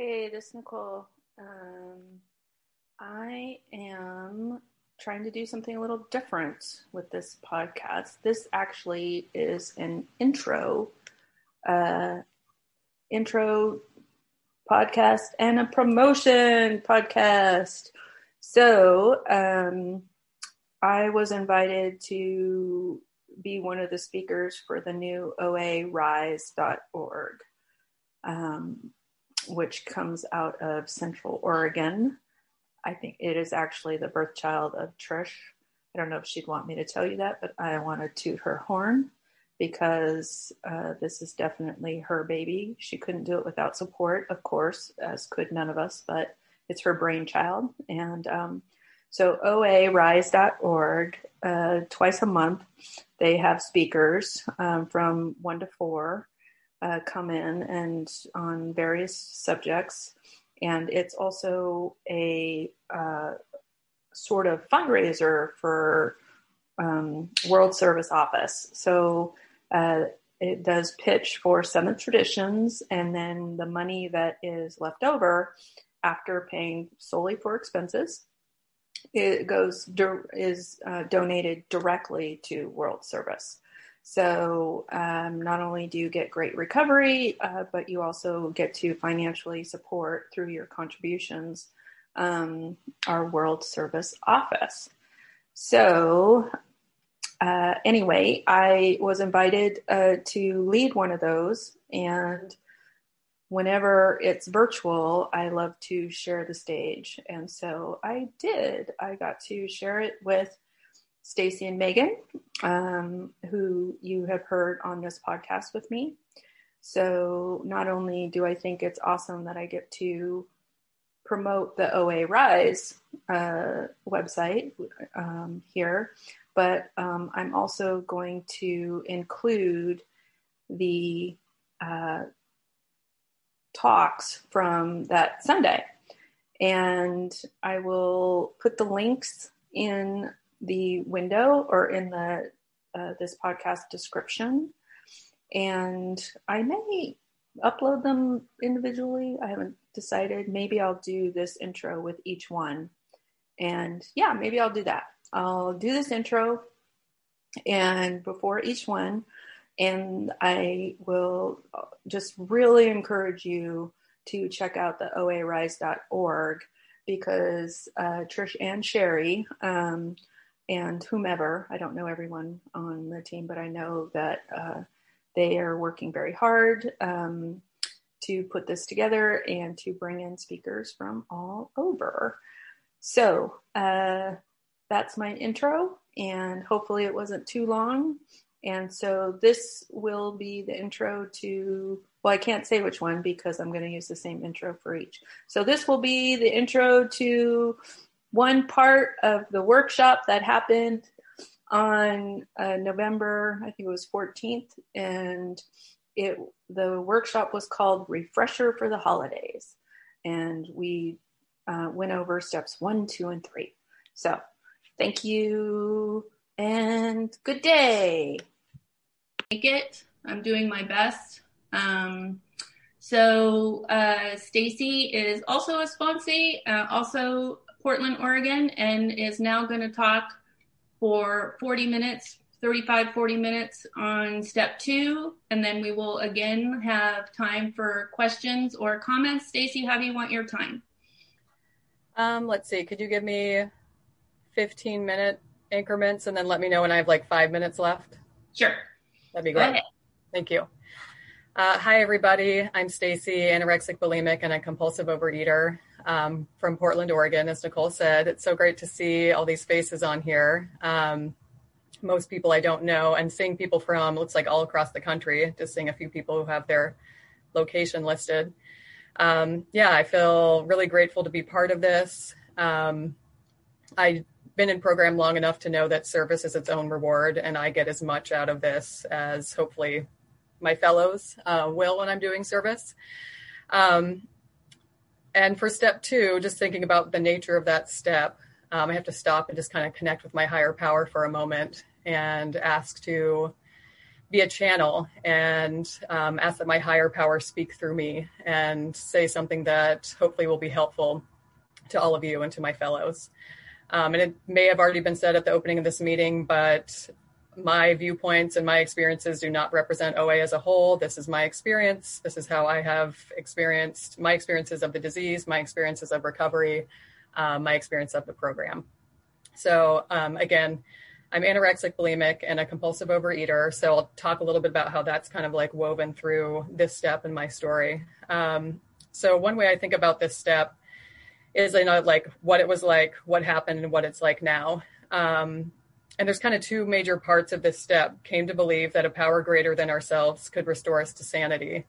Hey, this is Nicole. Um, I am trying to do something a little different with this podcast. This actually is an intro, uh, intro podcast and a promotion podcast. So, um, I was invited to be one of the speakers for the new oarise.org, um, which comes out of Central Oregon. I think it is actually the birth child of Trish. I don't know if she'd want me to tell you that, but I want to toot her horn because uh, this is definitely her baby. She couldn't do it without support, of course, as could none of us, but it's her brainchild. And um, so oarise.org, uh, twice a month, they have speakers um, from one to four uh, come in and on various subjects. And it's also a uh, sort of fundraiser for um, World Service Office. So uh, it does pitch for Seventh Traditions, and then the money that is left over after paying solely for expenses it goes is uh, donated directly to World Service. So um, not only do you get great recovery, uh, but you also get to financially support through your contributions um, our World Service office. So uh, anyway, I was invited uh, to lead one of those, and whenever it's virtual, I love to share the stage. And so I did. I got to share it with Stacy and Megan, um, who you have heard on this podcast with me. So not only do I think it's awesome that I get to promote the OA Rise uh, website um, here, but um, I'm also going to include the uh, talks from that Sunday. And I will put the links in the window or in the uh, this podcast description. And I may upload them individually. I haven't decided. Maybe I'll do this intro with each one. And yeah, maybe I'll do that. I'll do this intro and before each one, and I will just really encourage you to check out the oarise.org because uh, Trish and Sherry um, and whomever, I don't know everyone on the team, but I know that uh, they are working very hard um, to put this together and to bring in speakers from all over. So uh, that's my intro, and hopefully it wasn't too long. And so this will be the intro to, well, I can't say which one because I'm going to use the same intro for each. So this will be the intro to one part of the workshop that happened on uh, November, I think it was 14th. And it, the workshop was called Refresher for the Holidays. And we uh, went over steps one, two, and three. So thank you and good day. Make it. I'm doing my best. Um, so uh, Stacy is also a sponsee, uh, also Portland, Oregon, and is now going to talk for 40 minutes, 35, 40 minutes on step two. And then we will again have time for questions or comments. Stacy, how do you want your time? Um, let's see. Could you give me 15 minute increments and then let me know when I have like five minutes left? Sure. That'd be great. Thank you. Uh, hi, everybody. I'm Stacy, anorexic bulimic and a compulsive overeater um, from Portland, Oregon. As Nicole said, it's so great to see all these faces on here. Um, most people I don't know, and seeing people from looks like all across the country. Just seeing a few people who have their location listed. Um, yeah, I feel really grateful to be part of this. Um, I been in program long enough to know that service is its own reward, and I get as much out of this as hopefully my fellows uh, will when I'm doing service. Um, and for step two, just thinking about the nature of that step, um, I have to stop and just kind of connect with my higher power for a moment and ask to be a channel and um, ask that my higher power speak through me and say something that hopefully will be helpful to all of you and to my fellows. Um, and it may have already been said at the opening of this meeting, but my viewpoints and my experiences do not represent OA as a whole. This is my experience. This is how I have experienced my experiences of the disease, my experiences of recovery, uh, my experience of the program. So, um, again, I'm anorexic, bulimic, and a compulsive overeater. So I'll talk a little bit about how that's kind of like woven through this step in my story. Um, so one way I think about this step is you know like what it was like, what happened, and what it's like now. Um, and there's kind of two major parts of this step. Came to believe that a power greater than ourselves could restore us to sanity.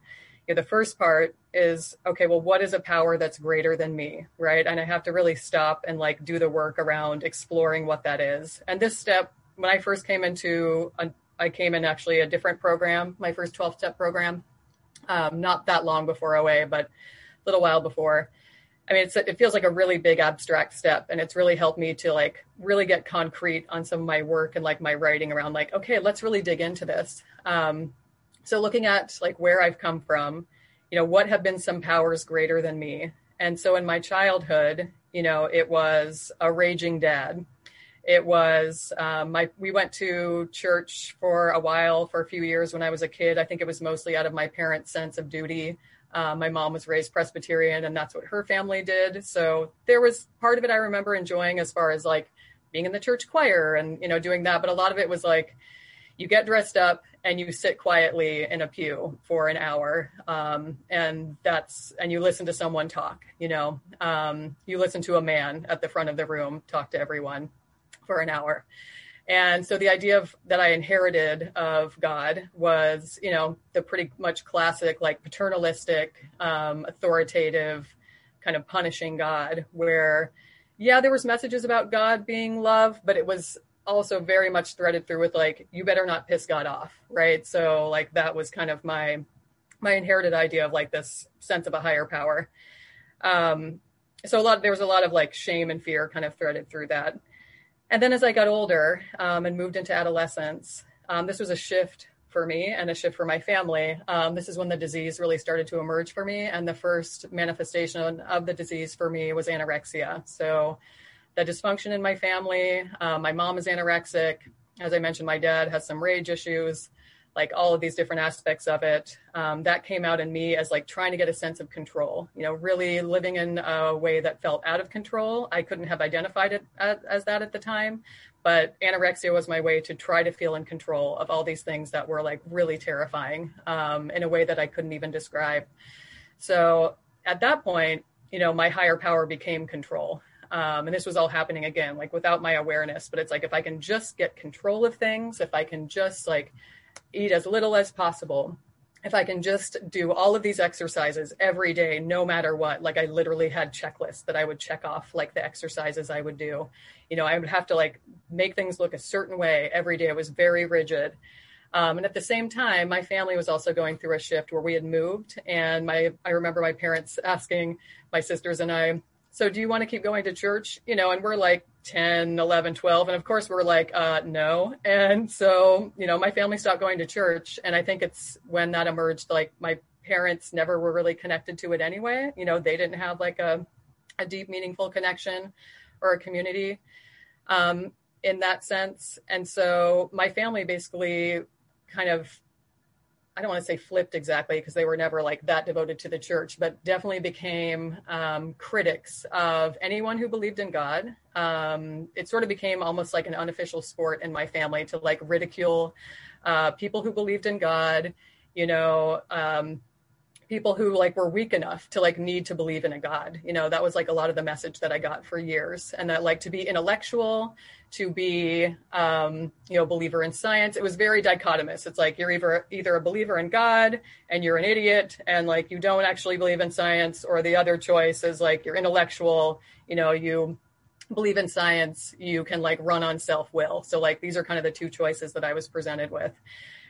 You know, the first part is okay. Well, what is a power that's greater than me, right? And I have to really stop and like do the work around exploring what that is. And this step, when I first came into, a, I came in actually a different program, my first 12 step program, um, not that long before OA, but a little while before I mean, it feels like a really big abstract step, and it's really helped me to like really get concrete on some of my work and like my writing around like, okay, let's really dig into this. Um, so looking at like where I've come from, you know, what have been some powers greater than me? And so in my childhood, you know, it was a raging dad. It was um, my. We went to church for a while, for a few years when I was a kid. I think it was mostly out of my parents' sense of duty uh, my mom was raised Presbyterian, and that's what her family did. So there was part of it I remember enjoying as far as like being in the church choir and you know doing that. But a lot of it was like you get dressed up and you sit quietly in a pew for an hour, um, and that's and you listen to someone talk. You know, um, you listen to a man at the front of the room talk to everyone for an hour. And so the idea of that I inherited of God was, you know, the pretty much classic, like paternalistic, um, authoritative, kind of punishing God, where, yeah, there was messages about God being love, but it was also very much threaded through with like, you better not piss God off, right? So like that was kind of my my inherited idea of like this sense of a higher power. Um, so a lot there was a lot of like shame and fear kind of threaded through that. And then as I got older um, and moved into adolescence, um, this was a shift for me and a shift for my family. Um, this is when the disease really started to emerge for me. And the first manifestation of the disease for me was anorexia. So the dysfunction in my family, uh, my mom is anorexic. As I mentioned, my dad has some rage issues like all of these different aspects of it um, that came out in me as like trying to get a sense of control you know really living in a way that felt out of control. I couldn't have identified it as, as that at the time but anorexia was my way to try to feel in control of all these things that were like really terrifying um, in a way that i couldn't even describe. So at that point you know my higher power became control um, and this was all happening again like without my awareness but it's like if i can just get control of things if i can just like eat as little as possible if I can just do all of these exercises every day, no matter what, like I literally had checklists that I would check off, like the exercises I would do. You know, I would have to like make things look a certain way every day. It was very rigid. Um, and at the same time, my family was also going through a shift where we had moved. And my, I remember my parents asking my sisters and I, so do you want to keep going to church? You know, and we're like 10, 11, 12. And of course, we're like, uh, no. And so, you know, my family stopped going to church. And I think it's when that emerged, like my parents never were really connected to it anyway. You know, they didn't have like a, a deep, meaningful connection or a community um, in that sense. And so my family basically kind of I don't want to say flipped exactly because they were never like that devoted to the church, but definitely became um, critics of anyone who believed in God. Um, it sort of became almost like an unofficial sport in my family to like ridicule uh, people who believed in God, you know, um, people who like were weak enough to like need to believe in a God. You know, that was like a lot of the message that I got for years, and that like to be intellectual to be um, you know believer in science it was very dichotomous. It's like you're either either a believer in god and you're an idiot and like you don't actually believe in science or the other choice is like you're intellectual you know you believe in science you can like run on self-will. So like these are kind of the two choices that i was presented with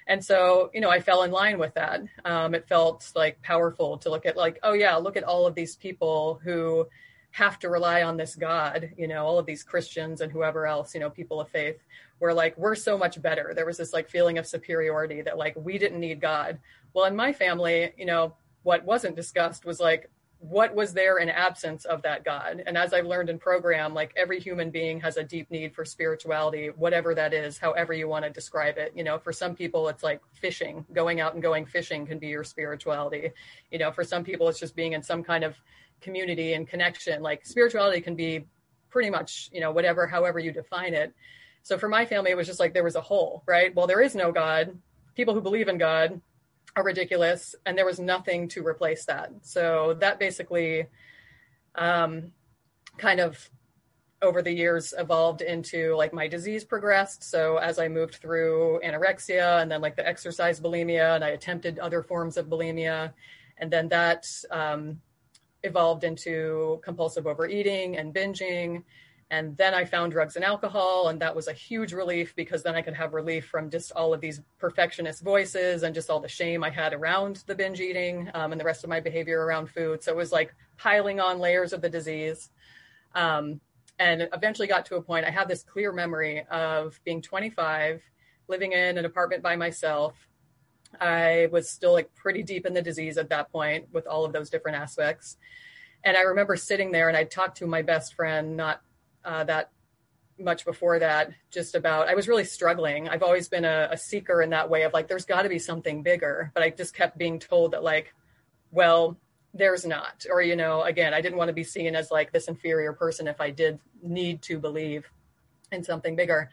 and so you know i fell in line with that um, it felt like powerful to look at like oh yeah look at all of these people who have to rely on this God, you know, all of these Christians and whoever else, you know, people of faith were like we're so much better. There was this like feeling of superiority that like we didn't need God. Well, in my family, you know, what wasn't discussed was like what was there in absence of that God. And as I've learned in program, like every human being has a deep need for spirituality, whatever that is, however you want to describe it. You know, for some people, it's like fishing, going out and going fishing can be your spirituality. You know, for some people, it's just being in some kind of community and connection. Like spirituality can be pretty much, you know, whatever, however you define it. So for my family, it was just like there was a hole, right? Well, there is no God. People who believe in God are ridiculous, and there was nothing to replace that. So that basically um, kind of over the years evolved into like my disease progressed. So as I moved through anorexia and then like the exercise bulimia, and I attempted other forms of bulimia, and then that um, evolved into compulsive overeating and binging. And then I found drugs and alcohol, and that was a huge relief because then I could have relief from just all of these perfectionist voices and just all the shame I had around the binge eating um, and the rest of my behavior around food. So it was like piling on layers of the disease. Um, and eventually got to a point, I have this clear memory of being 25, living in an apartment by myself. I was still like pretty deep in the disease at that point with all of those different aspects. And I remember sitting there and I talked to my best friend, not uh, that much before that just about i was really struggling. I've always been a, a seeker in that way of like there's got to be something bigger but i just kept being told that like well there's not or you know again i didn't want to be seen as like this inferior person if i did need to believe in something bigger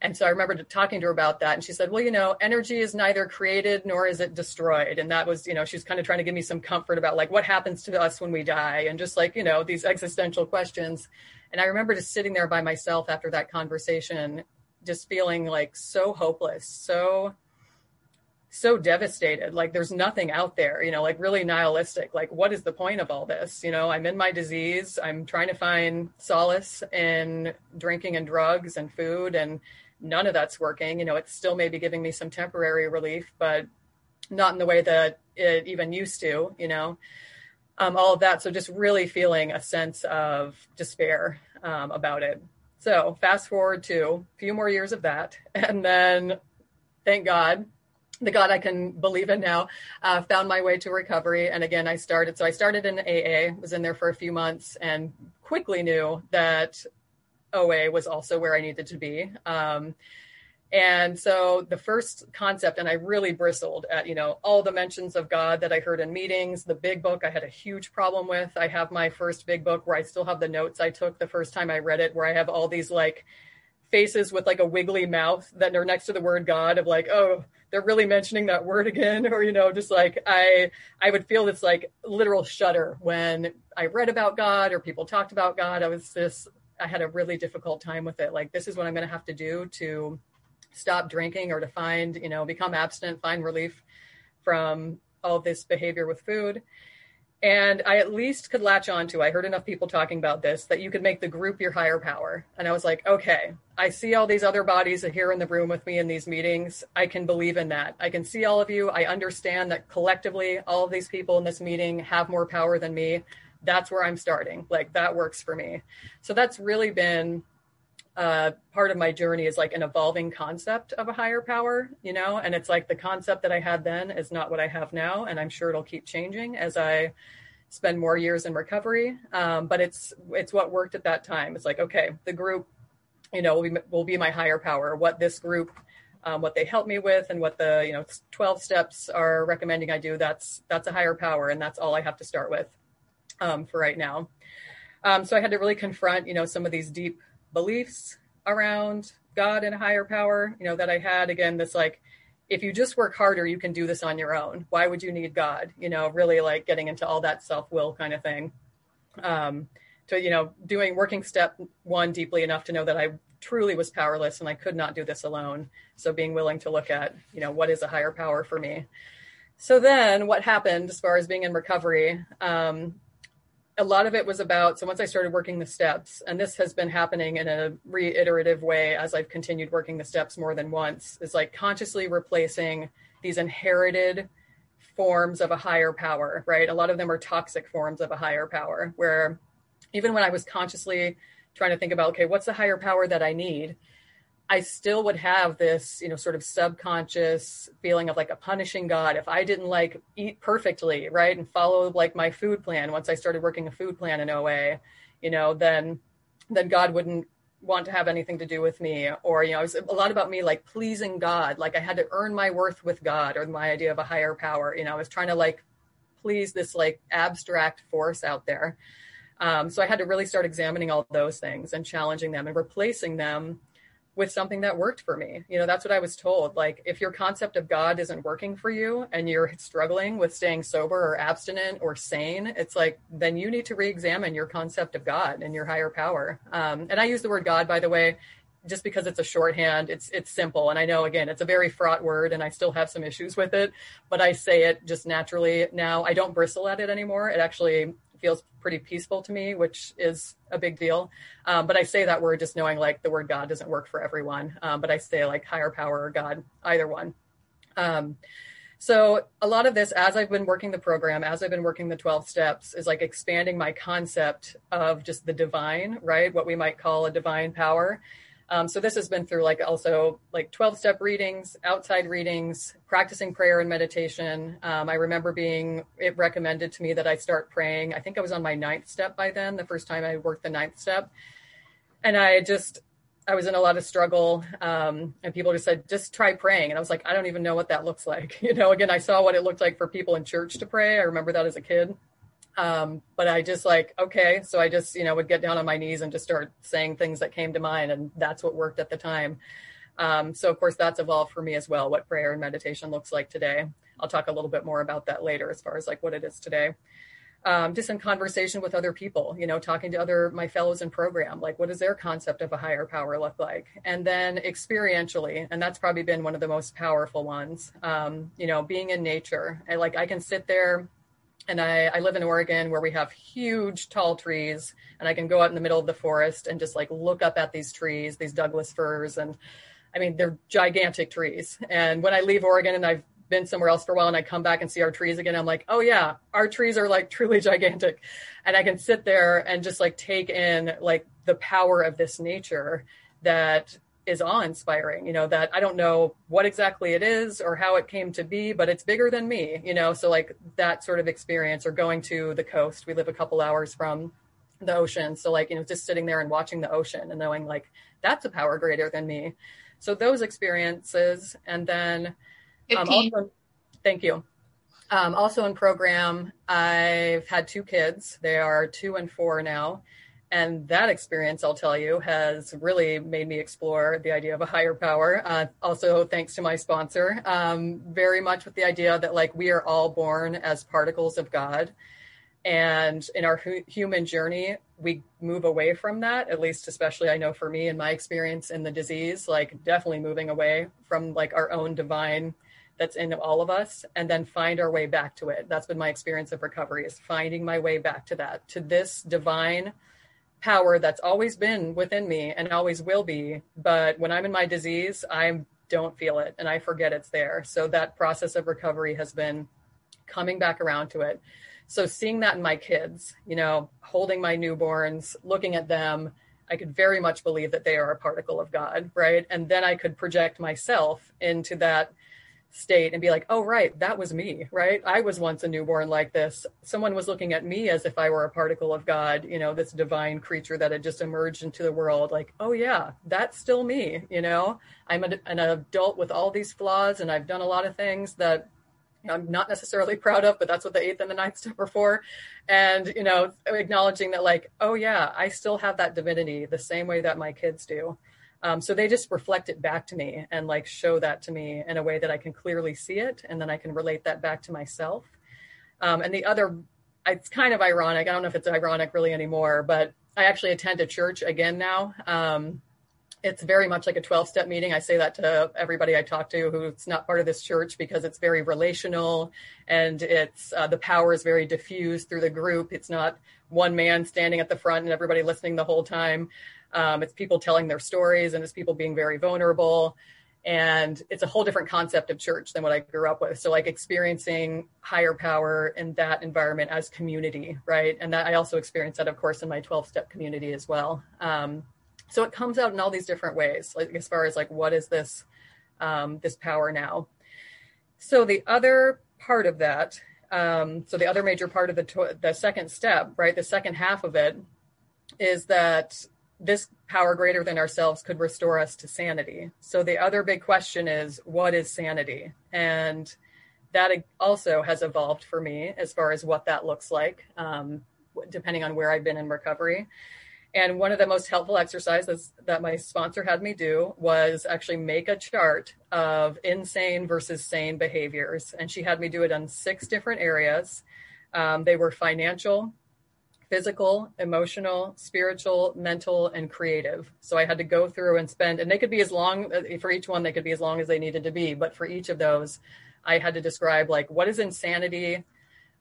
and so I remember talking to her about that. And she said, well, you know, energy is neither created nor is it destroyed. And that was, you know, she was kind of trying to give me some comfort about like what happens to us when we die and just like, you know, these existential questions. And I remember just sitting there by myself after that conversation, just feeling like so hopeless, so so devastated like there's nothing out there you know like really nihilistic like what is the point of all this you know i'm in my disease i'm trying to find solace in drinking and drugs and food and none of that's working. You know it's still maybe giving me some temporary relief but not in the way that it even used to you know? Um, all of that. So just really feeling a sense of despair um, about it. So fast forward to a few more years of that and then thank god the God I can believe in now, uh, found my way to recovery. And again, I started, so I started in AA, was in there for a few months and quickly knew that OA was also where I needed to be. Um, and so the first concept, and I really bristled at, you know, all the mentions of God that I heard in meetings, the big book I had a huge problem with. I have my first big book where I still have the notes I took the first time I read it, where I have all these like faces with like a wiggly mouth that are next to the word God of like, oh, they're really mentioning that word again. Or, you know, just like I I would feel this like literal shudder when I read about God or people talked about God. I was just I had a really difficult time with it. Like, this is what I'm going to have to do to stop drinking or to find, you know, become abstinent, find relief from all this behavior with food. And I at least could latch on to, I heard enough people talking about this, that you could make the group your higher power. And I was like, okay, I see all these other bodies here in the room with me in these meetings. I can believe in that. I can see all of you. I understand that collectively, all of these people in this meeting have more power than me that's where I'm starting. Like that works for me. So that's really been uh, part of my journey is like an evolving concept of a higher power, you know, and it's like the concept that I had then is not what I have now. And I'm sure it'll keep changing as I spend more years in recovery. Um, but it's, it's what worked at that time. It's like, okay, the group, you know, will be, will be my higher power, what this group, um, what they help me with and what the, you know, 12 steps are recommending I do. That's, that's a higher power. And that's all I have to start with um, for right now. Um, so I had to really confront, you know, some of these deep beliefs around God and higher power, you know, that I had. Again, this like, if you just work harder, you can do this on your own. Why would you need God? You know, really like getting into all that self will kind of thing. Um, to, you know, doing working step one deeply enough to know that I truly was powerless and I could not do this alone. So being willing to look at, you know, what is a higher power for me. So then what happened as far as being in recovery, um, a lot of it was about so once i started working the steps and this has been happening in a reiterative way as i've continued working the steps more than once is like consciously replacing these inherited forms of a higher power right? A lot of them are toxic forms of a higher power where even when i was consciously trying to think about okay what's the higher power that i need I still would have this, you know, sort of subconscious feeling of like a punishing God if I didn't like eat perfectly, right? And follow like my food plan. Once I started working a food plan in OA, you know, then then God wouldn't want to have anything to do with me. Or, you know, it was a lot about me like pleasing God. Like I had to earn my worth with God or my idea of a higher power. You know, I was trying to like please this like abstract force out there. Um, so I had to really start examining all those things and challenging them and replacing them with something that worked for me. You know, that's what I was told. Like, if your concept of God isn't working for you and you're struggling with staying sober or abstinent or sane, it's like, then you need to re examine your concept of God and your higher power. Um, and I use the word God, by the way, just because it's a shorthand it's it's simple and i know again it's a very fraught word and i still have some issues with it but i say it just naturally now i don't bristle at it anymore it actually feels pretty peaceful to me, which is a big deal. Um, but I say that word just knowing like the word God doesn't work for everyone. Um, but I say like higher power or God, either one. Um, so a lot of this, as I've been working the program, as I've been working the 12 steps, is like expanding my concept of just the divine, right? What we might call a divine power. Um, so this has been through like also like 12 step readings, outside readings, practicing prayer and meditation. Um, I remember being it recommended to me that I start praying. I think I was on my ninth step by then, the first time I worked the ninth step. And I just, I was in a lot of struggle. Um, and people just said, just try praying. And I was like, I don't even know what that looks like. You know, again, I saw what it looked like for people in church to pray. I remember that as a kid. Um, but I just like, okay. So I just, you know, would get down on my knees and just start saying things that came to mind. And that's what worked at the time. Um, so of course that's evolved for me as well, what prayer and meditation looks like today. I'll talk a little bit more about that later as far as like what it is today. Um, just in conversation with other people, you know, talking to other my fellows in program, like what does their concept of a higher power look like? And then experientially, and that's probably been one of the most powerful ones. Um, you know, being in nature, I like I can sit there and I, I live in Oregon where we have huge tall trees and I can go out in the middle of the forest and just like look up at these trees, these Douglas firs. And I mean, they're gigantic trees. And when I leave Oregon and I've been somewhere else for a while and I come back and see our trees again, I'm like, oh yeah, our trees are like truly gigantic. And I can sit there and just like take in like the power of this nature that is awe inspiring, you know, that I don't know what exactly it is or how it came to be, but it's bigger than me, you know, so like that sort of experience or going to the coast. We live a couple hours from the ocean. So like, you know, just sitting there and watching the ocean and knowing like that's a power greater than me. So those experiences. And then um, also, thank you. Um, also in program, I've had two kids. They are two and four now. And that experience, I'll tell you, has really made me explore the idea of a higher power. Uh, also, thanks to my sponsor, um, very much with the idea that like we are all born as particles of God. And in our hu- human journey, we move away from that, at least, especially I know for me in my experience in the disease, like definitely moving away from like our own divine that's in all of us and then find our way back to it. That's been my experience of recovery is finding my way back to that, to this divine power that's always been within me and always will be. But when I'm in my disease, I don't feel it and I forget it's there. So that process of recovery has been coming back around to it. So seeing that in my kids, you know, holding my newborns, looking at them, I could very much believe that they are a particle of God, right? And then I could project myself into that state and be like, oh, right, that was me, right? I was once a newborn like this. Someone was looking at me as if I were a particle of God, you know, this divine creature that had just emerged into the world. Like, oh, yeah, that's still me, you know? I'm an adult with all these flaws and I've done a lot of things that I'm not necessarily proud of, but that's what the eighth and the ninth step are for. And, you know, acknowledging that, like, oh, yeah, I still have that divinity the same way that my kids do. Um, so they just reflect it back to me and like show that to me in a way that I can clearly see it, and then I can relate that back to myself. Um, and the other, it's kind of ironic. I don't know if it's ironic really anymore, but I actually attend a church again now. Um, it's very much like a 12 step meeting. I say that to everybody I talk to who's not part of this church because it's very relational and it's uh, the power is very diffused through the group. It's not one man standing at the front and everybody listening the whole time. Um, it's people telling their stories and it's people being very vulnerable. And it's a whole different concept of church than what I grew up with. So, like experiencing higher power in that environment as community, right? And that I also experienced that, of course, in my 12 step community as well. Um, So it comes out in all these different ways, like as far as like what is this um, this power now. So the other part of that, um, so the other major part of the the second step, right, the second half of it, is that this power greater than ourselves could restore us to sanity. So the other big question is, what is sanity? And that also has evolved for me as far as what that looks like, um, depending on where I've been in recovery. And one of the most helpful exercises that my sponsor had me do was actually make a chart of insane versus sane behaviors. And she had me do it on six different areas. Um, they were financial, physical, emotional, spiritual, mental, and creative. So I had to go through and spend, and they could be as long uh, for each one, they could be as long as they needed to be. But for each of those, I had to describe like what is insanity.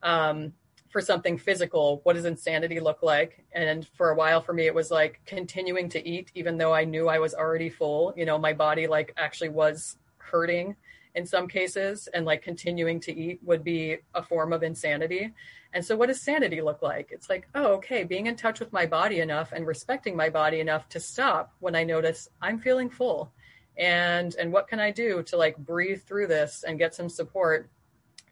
Um, for something physical, what does insanity look like? And for a while for me, it was like continuing to eat, even though I knew I was already full. You know, my body like actually was hurting in some cases, and like continuing to eat would be a form of insanity. And so, what does sanity look like? It's like, oh, okay, being in touch with my body enough and respecting my body enough to stop when I notice I'm feeling full. And and what can I do to like breathe through this and get some support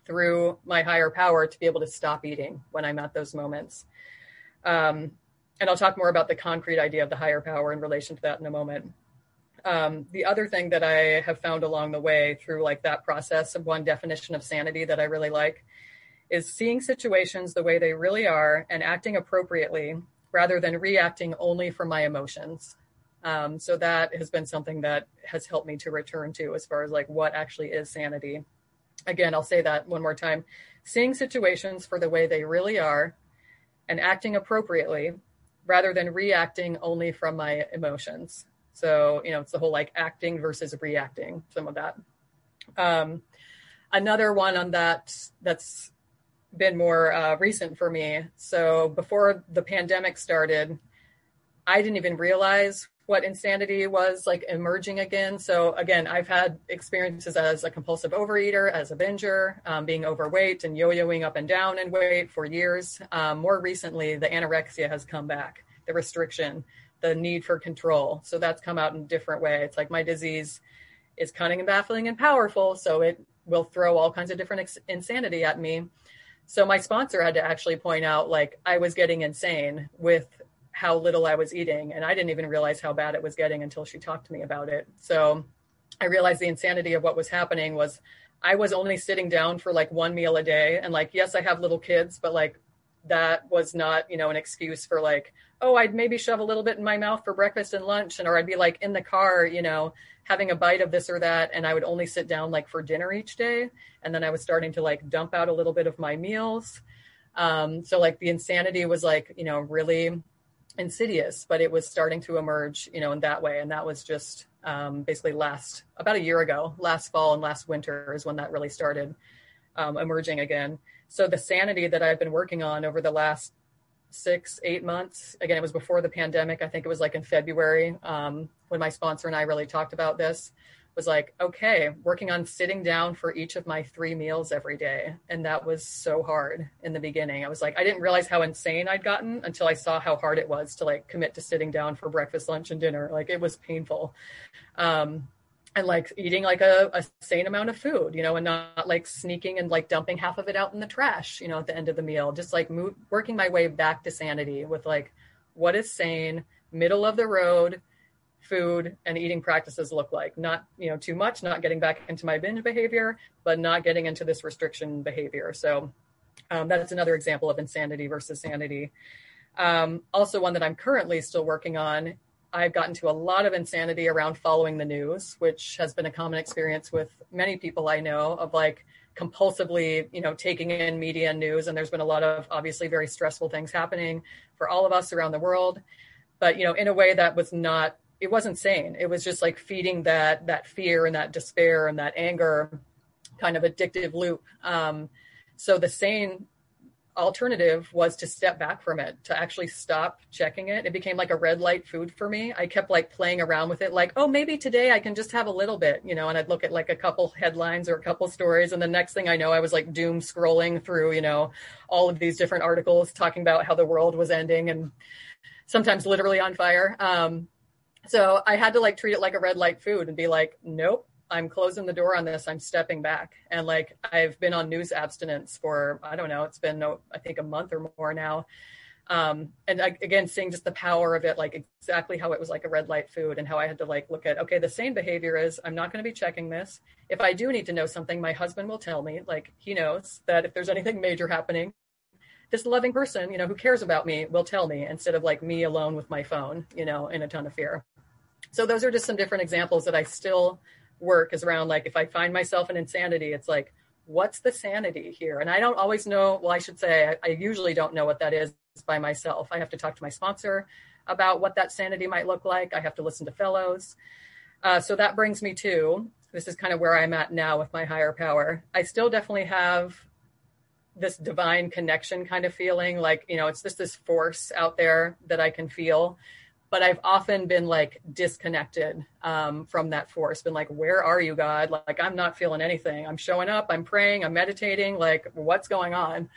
through my higher power to be able to stop eating when I'm at those moments. Um, and I'll talk more about the concrete idea of the higher power in relation to that in a moment. Um, the other thing that I have found along the way through like that process of one definition of sanity that I really like is seeing situations the way they really are and acting appropriately rather than reacting only from my emotions. Um, so that has been something that has helped me to return to as far as like what actually is sanity again, I'll say that one more time seeing situations for the way they really are and acting appropriately rather than reacting only from my emotions. So, you know, it's the whole like acting versus reacting, some of that. Um, another one on that that's been more uh, recent for me. So, before the pandemic started, I didn't even realize what insanity was like emerging again. So again, I've had experiences as a compulsive overeater, as a binger, um, being overweight and yo-yoing up and down in weight for years. Um, more recently, the anorexia has come back, the restriction, the need for control. So that's come out in a different way. It's like my disease is cunning and baffling and powerful, so it will throw all kinds of different ex- insanity at me. So my sponsor had to actually point out like I was getting insane with how little I was eating. And I didn't even realize how bad it was getting until she talked to me about it. So I realized the insanity of what was happening was I was only sitting down for like one meal a day. And like, yes, I have little kids, but like that was not, you know, an excuse for like, oh, I'd maybe shove a little bit in my mouth for breakfast and lunch. And or I'd be like in the car, you know, having a bite of this or that. And I would only sit down like for dinner each day. And then I was starting to like dump out a little bit of my meals. Um, so like the insanity was like, you know, really insidious, but it was starting to emerge, you know, in that way. And that was just um, basically last about a year ago, last fall and last winter is when that really started um, emerging again. So the sanity that I've been working on over the last six, eight months, again, it was before the pandemic. I think it was like in February um, when my sponsor and I really talked about this was like, okay, working on sitting down for each of my three meals every day. And that was so hard in the beginning. I was like, I didn't realize how insane I'd gotten until I saw how hard it was to like commit to sitting down for breakfast, lunch, and dinner. Like it was painful. Um, and like eating like a, a sane amount of food, you know, and not like sneaking and like dumping half of it out in the trash, you know, at the end of the meal. Just like working my way back to sanity with like what is sane, middle of the road, food and eating practices look like. Not, you know, too much, not getting back into my binge behavior, but not getting into this restriction behavior. So um, that's another example of insanity versus sanity. Um, also, one that I'm currently still working on. I've gotten to a lot of insanity around following the news, which has been a common experience with many people I know of like compulsively, you know, taking in media and news. And there's been a lot of obviously very stressful things happening for all of us around the world. But, you know, in a way that was not it wasn't sane. It was just like feeding that that fear and that despair and that anger kind of addictive loop. Um, so the sane alternative was to step back from it, to actually stop checking it. It became like a red light food for me. I kept like playing around with it, like, oh, maybe today I can just have a little bit, you know, and I'd look at like a couple headlines or a couple stories. And the next thing I know, I was like doom scrolling through, you know, all of these different articles talking about how the world was ending and sometimes literally on fire. Um, So I had to like treat it like a red light food and be like, nope, I'm closing the door on this. I'm stepping back. And like I've been on news abstinence for, I don't know, it's been, I think a month or more now. Um, and I, again, seeing just the power of it, like exactly how it was like a red light food and how I had to like look at, okay, the sane behavior is I'm not going to be checking this. If I do need to know something, my husband will tell me, like he knows that if there's anything major happening, this loving person, you know, who cares about me will tell me instead of like me alone with my phone, you know, in a ton of fear. So those are just some different examples that I still work is around like if I find myself in insanity, it's like, what's the sanity here? And I don't always know, well, I should say, I, I usually don't know what that is by myself. I have to talk to my sponsor about what that sanity might look like. I have to listen to fellows. Uh, so that brings me to this is kind of where I'm at now with my higher power. I still definitely have this divine connection kind of feeling like, you know, it's just this force out there that I can feel but I've often been like disconnected um, from that force. Been like, where are you, God? Like, I'm not feeling anything. I'm showing up. I'm praying. I'm meditating. Like, what's going on?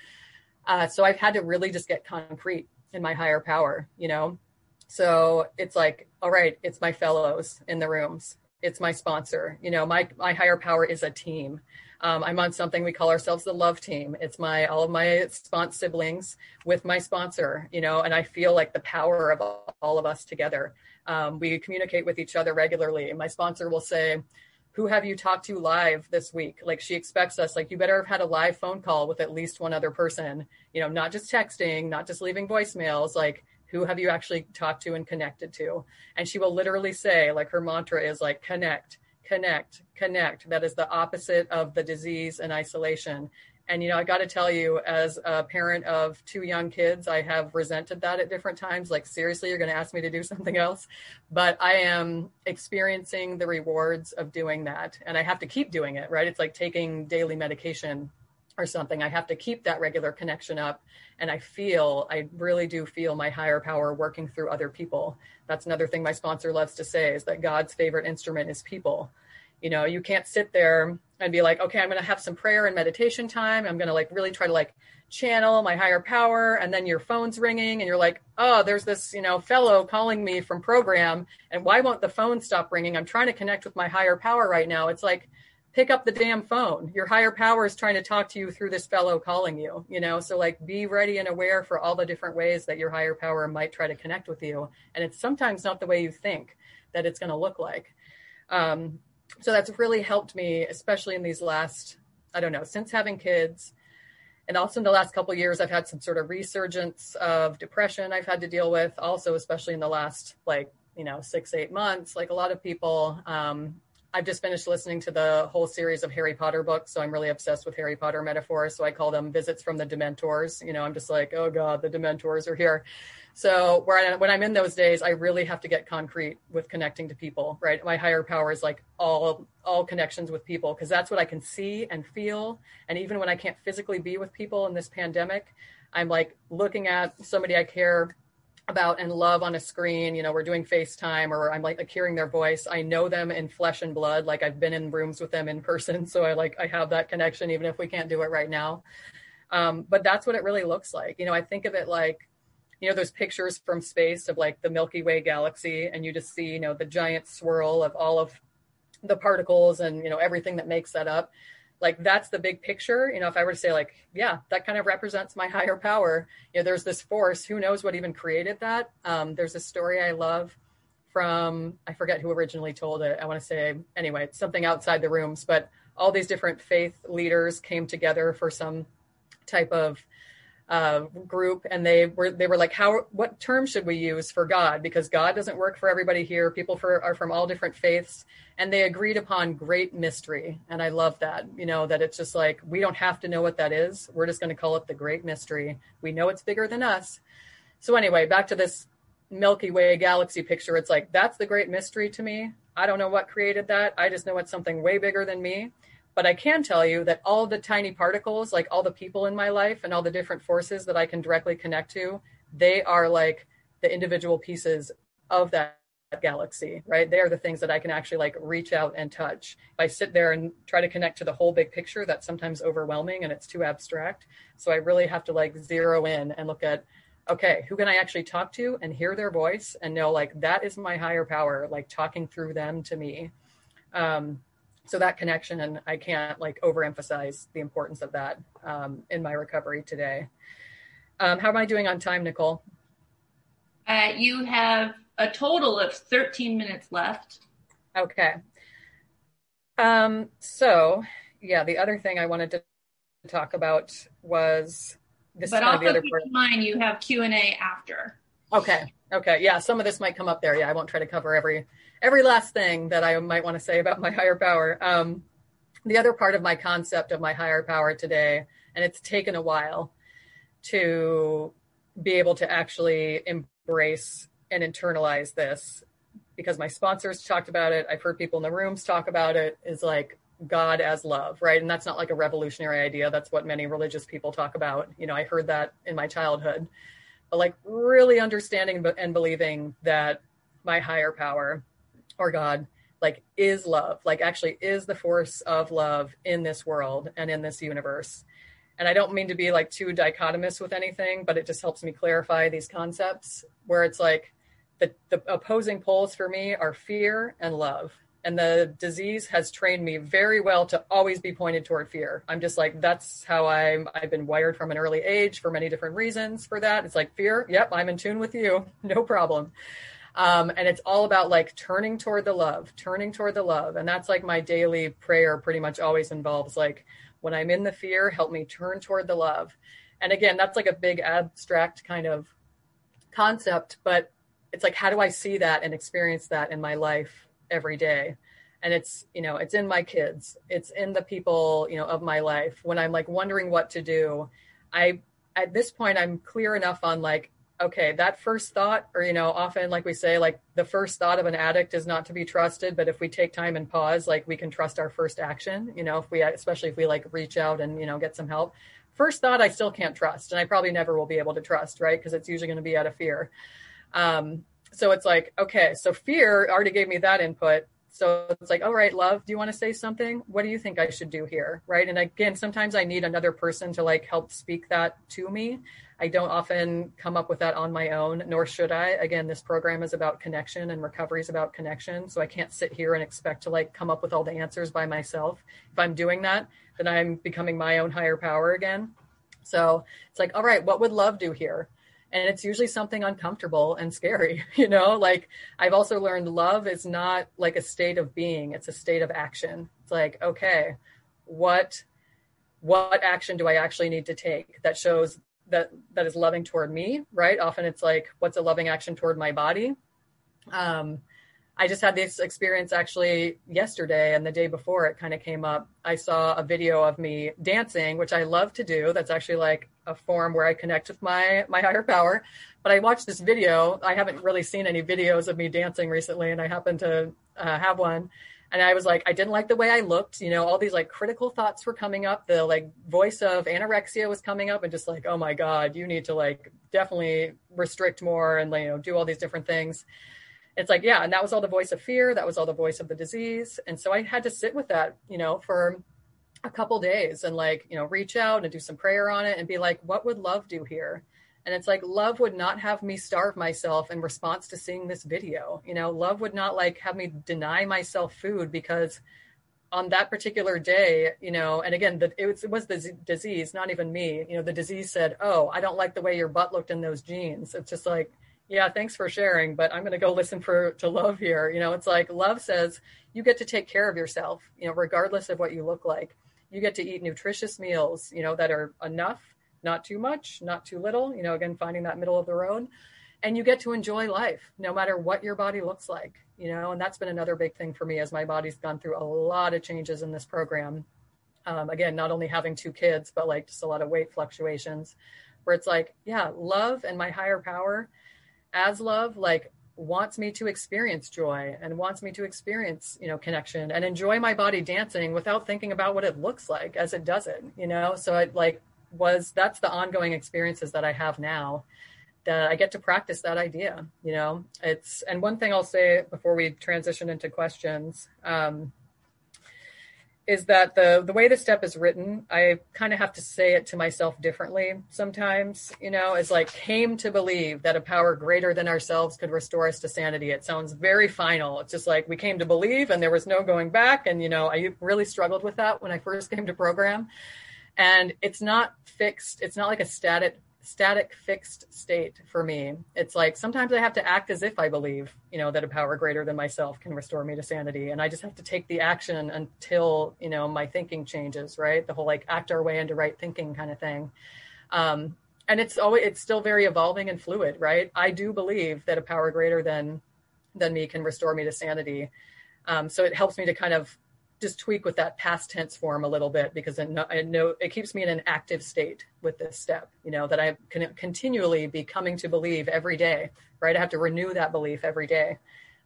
Uh, so I've had to really just get concrete in my higher power, you know. So it's like, all right, it's my fellows in the rooms. It's my sponsor. You know, my my higher power is a team. Um, I'm on something we call ourselves the love team. It's my all of my sponsor siblings with my sponsor, you know, and I feel like the power of all, of us together. Um, we communicate with each other regularly. My sponsor will say, who have you talked to live this week? Like she expects us, like you better have had a live phone call with at least one other person, you know, not just texting, not just leaving voicemails, like who have you actually talked to and connected to? And she will literally say, like her mantra is like connect, connect, connect. That is the opposite of the disease and isolation. And, you know, I got to tell you, as a parent of two young kids, I have resented that at different times. Like, seriously, you're going to ask me to do something else. But I am experiencing the rewards of doing that. And I have to keep doing it, right? It's like taking daily medication or something. I have to keep that regular connection up. And I feel, I really do feel my higher power working through other people. That's another thing my sponsor loves to say is that God's favorite instrument is people. You know, you can't sit there and be like, okay, I'm going to have some prayer and meditation time. I'm going to like really try to like channel my higher power. And then your phone's ringing and you're like, oh, there's this, you know, fellow calling me from program. And why won't the phone stop ringing? I'm trying to connect with my higher power right now. It's like, pick up the damn phone. Your higher power is trying to talk to you through this fellow calling you, you know? So like be ready and aware for all the different ways that your higher power might try to connect with you. And it's sometimes not the way you think that it's going to look like. Um, so that's really helped me, especially in these last, I don't know, since having kids. And also in the last couple years, I've had some sort of resurgence of depression I've had to deal with. Also, especially in the last like, you know, six, eight months, like a lot of people, um, I've just finished listening to the whole series of Harry Potter books, so I'm really obsessed with Harry Potter metaphors. So I call them visits from the Dementors. You know, I'm just like, oh god, the Dementors are here. So I, when I'm in those days, I really have to get concrete with connecting to people. Right, my higher power is like all all connections with people because that's what I can see and feel. And even when I can't physically be with people in this pandemic, I'm like looking at somebody I care about and love on a screen. You know, we're doing FaceTime or I'm like, like hearing their voice. I know them in flesh and blood. Like I've been in rooms with them in person. So I like, I have that connection, even if we can't do it right now. Um, but that's what it really looks like. You know, I think of it like, you know, those pictures from space of like the Milky Way galaxy, and you just see, you know, the giant swirl of all of the particles and, you know, everything that makes that up like that's the big picture. You know if i were to say like yeah that kind of represents my higher power you know there's this force who knows what even created that? Um, there's a story i love from i forget who originally told it. I want to say anyway it's something outside the rooms but all these different faith leaders came together for some type of uh, group and they were they were like how what term should we use for god? Because god doesn't work for everybody here. People for, are from all different faiths. And they agreed upon great mystery and i love that you know that it's just like we don't have to know what that is. We're just going to call it the great mystery. We know it's bigger than us. So anyway back to this milky way galaxy picture. It's like that's the great mystery to me. I don't know what created that. I just know it's something way bigger than me but I can tell you that all the tiny particles, like all the people in my life and all the different forces that I can directly connect to, they are like the individual pieces of that galaxy, right? They are the things that I can actually like reach out and touch. If I sit there and try to connect to the whole big picture, that's sometimes overwhelming and it's too abstract. So I really have to like zero in and look at, okay, who can I actually talk to and hear their voice and know like that is my higher power, like talking through them to me. Um, so that connection, and I can't like overemphasize the importance of that um, in my recovery today. Um, how am I doing on time, Nicole? Uh, you have a total of 13 minutes left. Okay. Um, so, yeah, the other thing I wanted to talk about was this but also the other keep in mind you have Q and A after. Okay. Okay. Yeah. Some of this might come up there. Yeah. I won't try to cover every every last thing that I might want to say about my higher power. Um, the other part of my concept of my higher power today, and it's taken a while to be able to actually embrace and internalize this because my sponsors talked about it. I've heard people in the rooms talk about it is like God as love, right? And that's not like a revolutionary idea. That's what many religious people talk about. You know, I heard that in my childhood. But like really understanding and believing that my higher power or God like is love, like actually is the force of love in this world and in this universe. And I don't mean to be like too dichotomous with anything, but it just helps me clarify these concepts where it's like the, the opposing poles for me are fear and love and the disease has trained me very well to always be pointed toward fear. I'm just like that's how I'm I've been wired from an early age for many different reasons for that. It's like fear, yep, I'm in tune with you. No problem. Um, and it's all about like turning toward the love, turning toward the love. And that's like my daily prayer pretty much always involves like when I'm in the fear, help me turn toward the love. And again, that's like a big abstract kind of concept, but it's like how do I see that and experience that in my life every day. And it's you know it's in my kids. It's in the people you know of my life. When i'm like wondering what to do i at this point i'm clear enough on like okay that first thought or you know often like we say like the first thought of an addict is not to be trusted but if we take time and pause like we can trust our first action you know if we especially if we like reach out and you know get some help. First thought i still can't trust and i probably never will be able to trust right? Because it's usually going to be out of fear. Um, so it's like, okay, so fear already gave me that input. So it's like, all right, love, do you want to say something? What do you think I should do here? Right. And again, sometimes I need another person to like help speak that to me. I don't often come up with that on my own, nor should I. Again, this program is about connection and recovery is about connection. So I can't sit here and expect to like come up with all the answers by myself. If I'm doing that, then I'm becoming my own higher power again. So it's like, all right, what would love do here? And it's usually something uncomfortable and scary you know? Like i've also learned love is not like a state of being it's a state of action. It's like okay what what action do i actually need to take that shows that that is loving toward me right? Often it's like what's a loving action toward my body? Um I just had this experience actually yesterday and the day before it kind of came up. I saw a video of me dancing, which I love to do. That's actually like a form where I connect with my my higher power. But I watched this video. I haven't really seen any videos of me dancing recently, and I happened to uh, have one. And I was like, I didn't like the way I looked. You know, all these like critical thoughts were coming up. The like voice of anorexia was coming up, and just like, oh my god, you need to like definitely restrict more and you know do all these different things it's like yeah and that was all the voice of fear that was all the voice of the disease. And so i had to sit with that you know for a couple days and like you know reach out and do some prayer on it and be like what would love do here? And it's like love would not have me starve myself in response to seeing this video. You know love would not like have me deny myself food because on that particular day you know and again the, it, was, it was the z- disease not even me. You know the disease said oh i don't like the way your butt looked in those jeans. It's just like yeah thanks for sharing but i'm going to go listen for to love here. You know it's like love says you get to take care of yourself you know regardless of what you look like. You get to eat nutritious meals you know that are enough not too much not too little you know again finding that middle of the road. And you get to enjoy life no matter what your body looks like you know and that's been another big thing for me as my body's gone through a lot of changes in this program. Um, again not only having two kids but like just a lot of weight fluctuations where it's like yeah love and my higher power as love like wants me to experience joy and wants me to experience you know connection and enjoy my body dancing without thinking about what it looks like as it does it you know? So it like was that's the ongoing experiences that i have now that i get to practice that idea you know? It's and one thing i'll say before we transition into questions um is that the the way the step is written, I kind of have to say it to myself differently sometimes. You know, is like came to believe that a power greater than ourselves could restore us to sanity. It sounds very final. It's just like we came to believe, and there was no going back. And you know, I really struggled with that when I first came to program. And it's not fixed. It's not like a static static fixed state for me. It's like sometimes I have to act as if I believe, you know, that a power greater than myself can restore me to sanity. And I just have to take the action until, you know, my thinking changes, right? The whole like act our way into right thinking kind of thing. Um, and it's always it's still very evolving and fluid, right? I do believe that a power greater than than me can restore me to sanity. Um, so it helps me to kind of just tweak with that past tense form a little bit because I know, I know, it keeps me in an active state with this step, you know, that I can continually be coming to believe every day, right? I have to renew that belief every day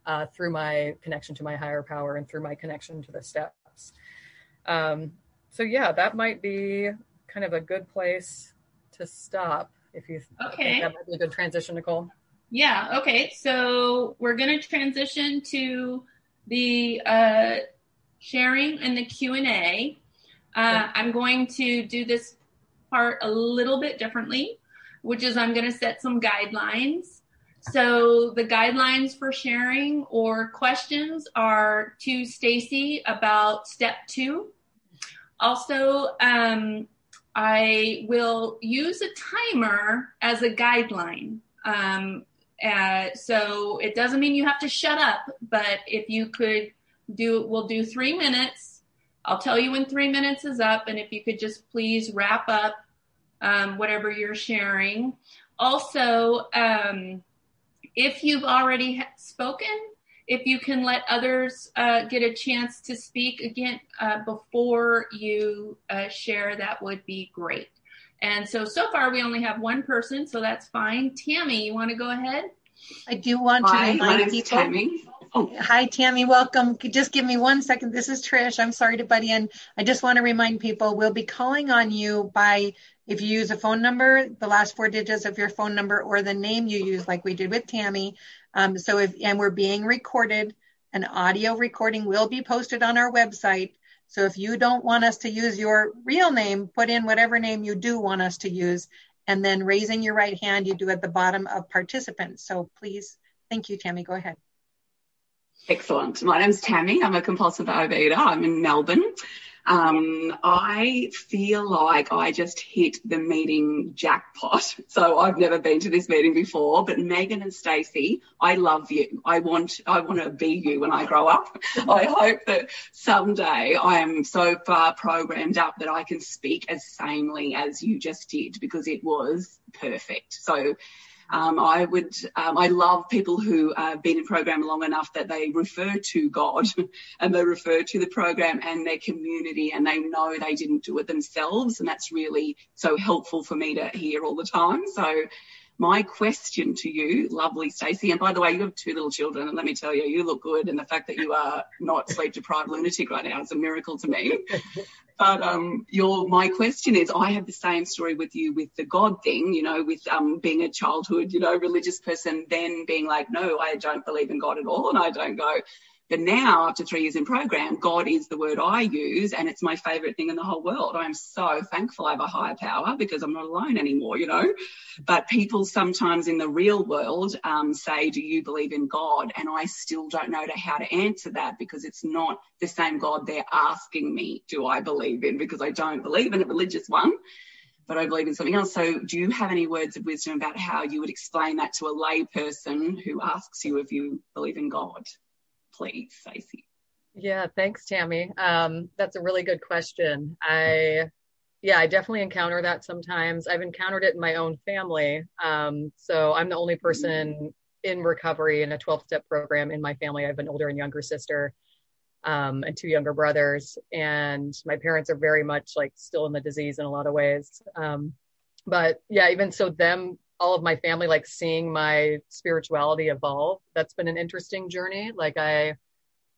uh, through my connection to my higher power and through my connection to the steps. Um, so, yeah, that might be kind of a good place to stop if you okay. think that might be a good transition, Nicole. Yeah. Okay. So we're going to transition to the uh, sharing and the Q&A. Uh, I'm going to do this part a little bit differently, which is I'm going to set some guidelines. So the guidelines for sharing or questions are to Stacy about step two. Also, um, I will use a timer as a guideline. Um, uh, so it doesn't mean you have to shut up, but if you could do we'll do three minutes. I'll tell you when three minutes is up, and if you could just please wrap up um, whatever you're sharing. Also, um, if you've already spoken, if you can let others uh, get a chance to speak again uh, before you uh, share, that would be great. And so, so far we only have one person, so that's fine. Tammy, you want to go ahead? I do want to Hi, remind people. Tammy. Oh. Hi, Tammy. Welcome. Just give me one second. This is Trish. I'm sorry to butt in. I just want to remind people we'll be calling on you by if you use a phone number, the last four digits of your phone number, or the name you use, like we did with Tammy. Um, so if and we're being recorded, an audio recording will be posted on our website. So if you don't want us to use your real name, put in whatever name you do want us to use, and then raising your right hand, you do at the bottom of participants. So please, thank you, Tammy. Go ahead. Excellent. My name's Tammy. I'm a compulsive overeater. I'm in Melbourne. Um, I feel like I just hit the meeting jackpot. So I've never been to this meeting before, but Megan and Stacy, I love you. I want, I want to be you when I grow up. I hope that someday I am so far programmed up that I can speak as sanely as you just did because it was perfect. So um, I would, um, I love people who have been in program long enough that they refer to God and they refer to the program and their community and they know they didn't do it themselves. And that's really so helpful for me to hear all the time. So my question to you, lovely Stacy, and by the way, you have two little children, and let me tell you, you look good, and the fact that you are not sleep deprived lunatic right now is a miracle to me. but um, your my question is, I have the same story with you with the God thing, you know, with um, being a childhood, you know, religious person, then being like, no, I don't believe in God at all, and I don't go. But now, after three years in program, God is the word I use, and it's my favorite thing in the whole world. I'm so thankful I have a higher power because I'm not alone anymore, you know. But people sometimes in the real world um, say, Do you believe in God? And I still don't know how to answer that because it's not the same God they're asking me, Do I believe in? Because I don't believe in a religious one but I believe in something else. So, do you have any words of wisdom about how you would explain that to a lay person who asks you if you believe in God? Please, Stacy? Yeah, thanks, Tammy. Um, that's a really good question. I, yeah, I definitely encounter that sometimes. I've encountered it in my own family. Um, so I'm the only person in recovery in a 12 step program in my family. I have an older and younger sister. Um, and two younger brothers. And my parents are very much like still in the disease in a lot of ways. Um, but yeah, even so, them all of my family like seeing my spirituality evolve that's been an interesting journey. Like i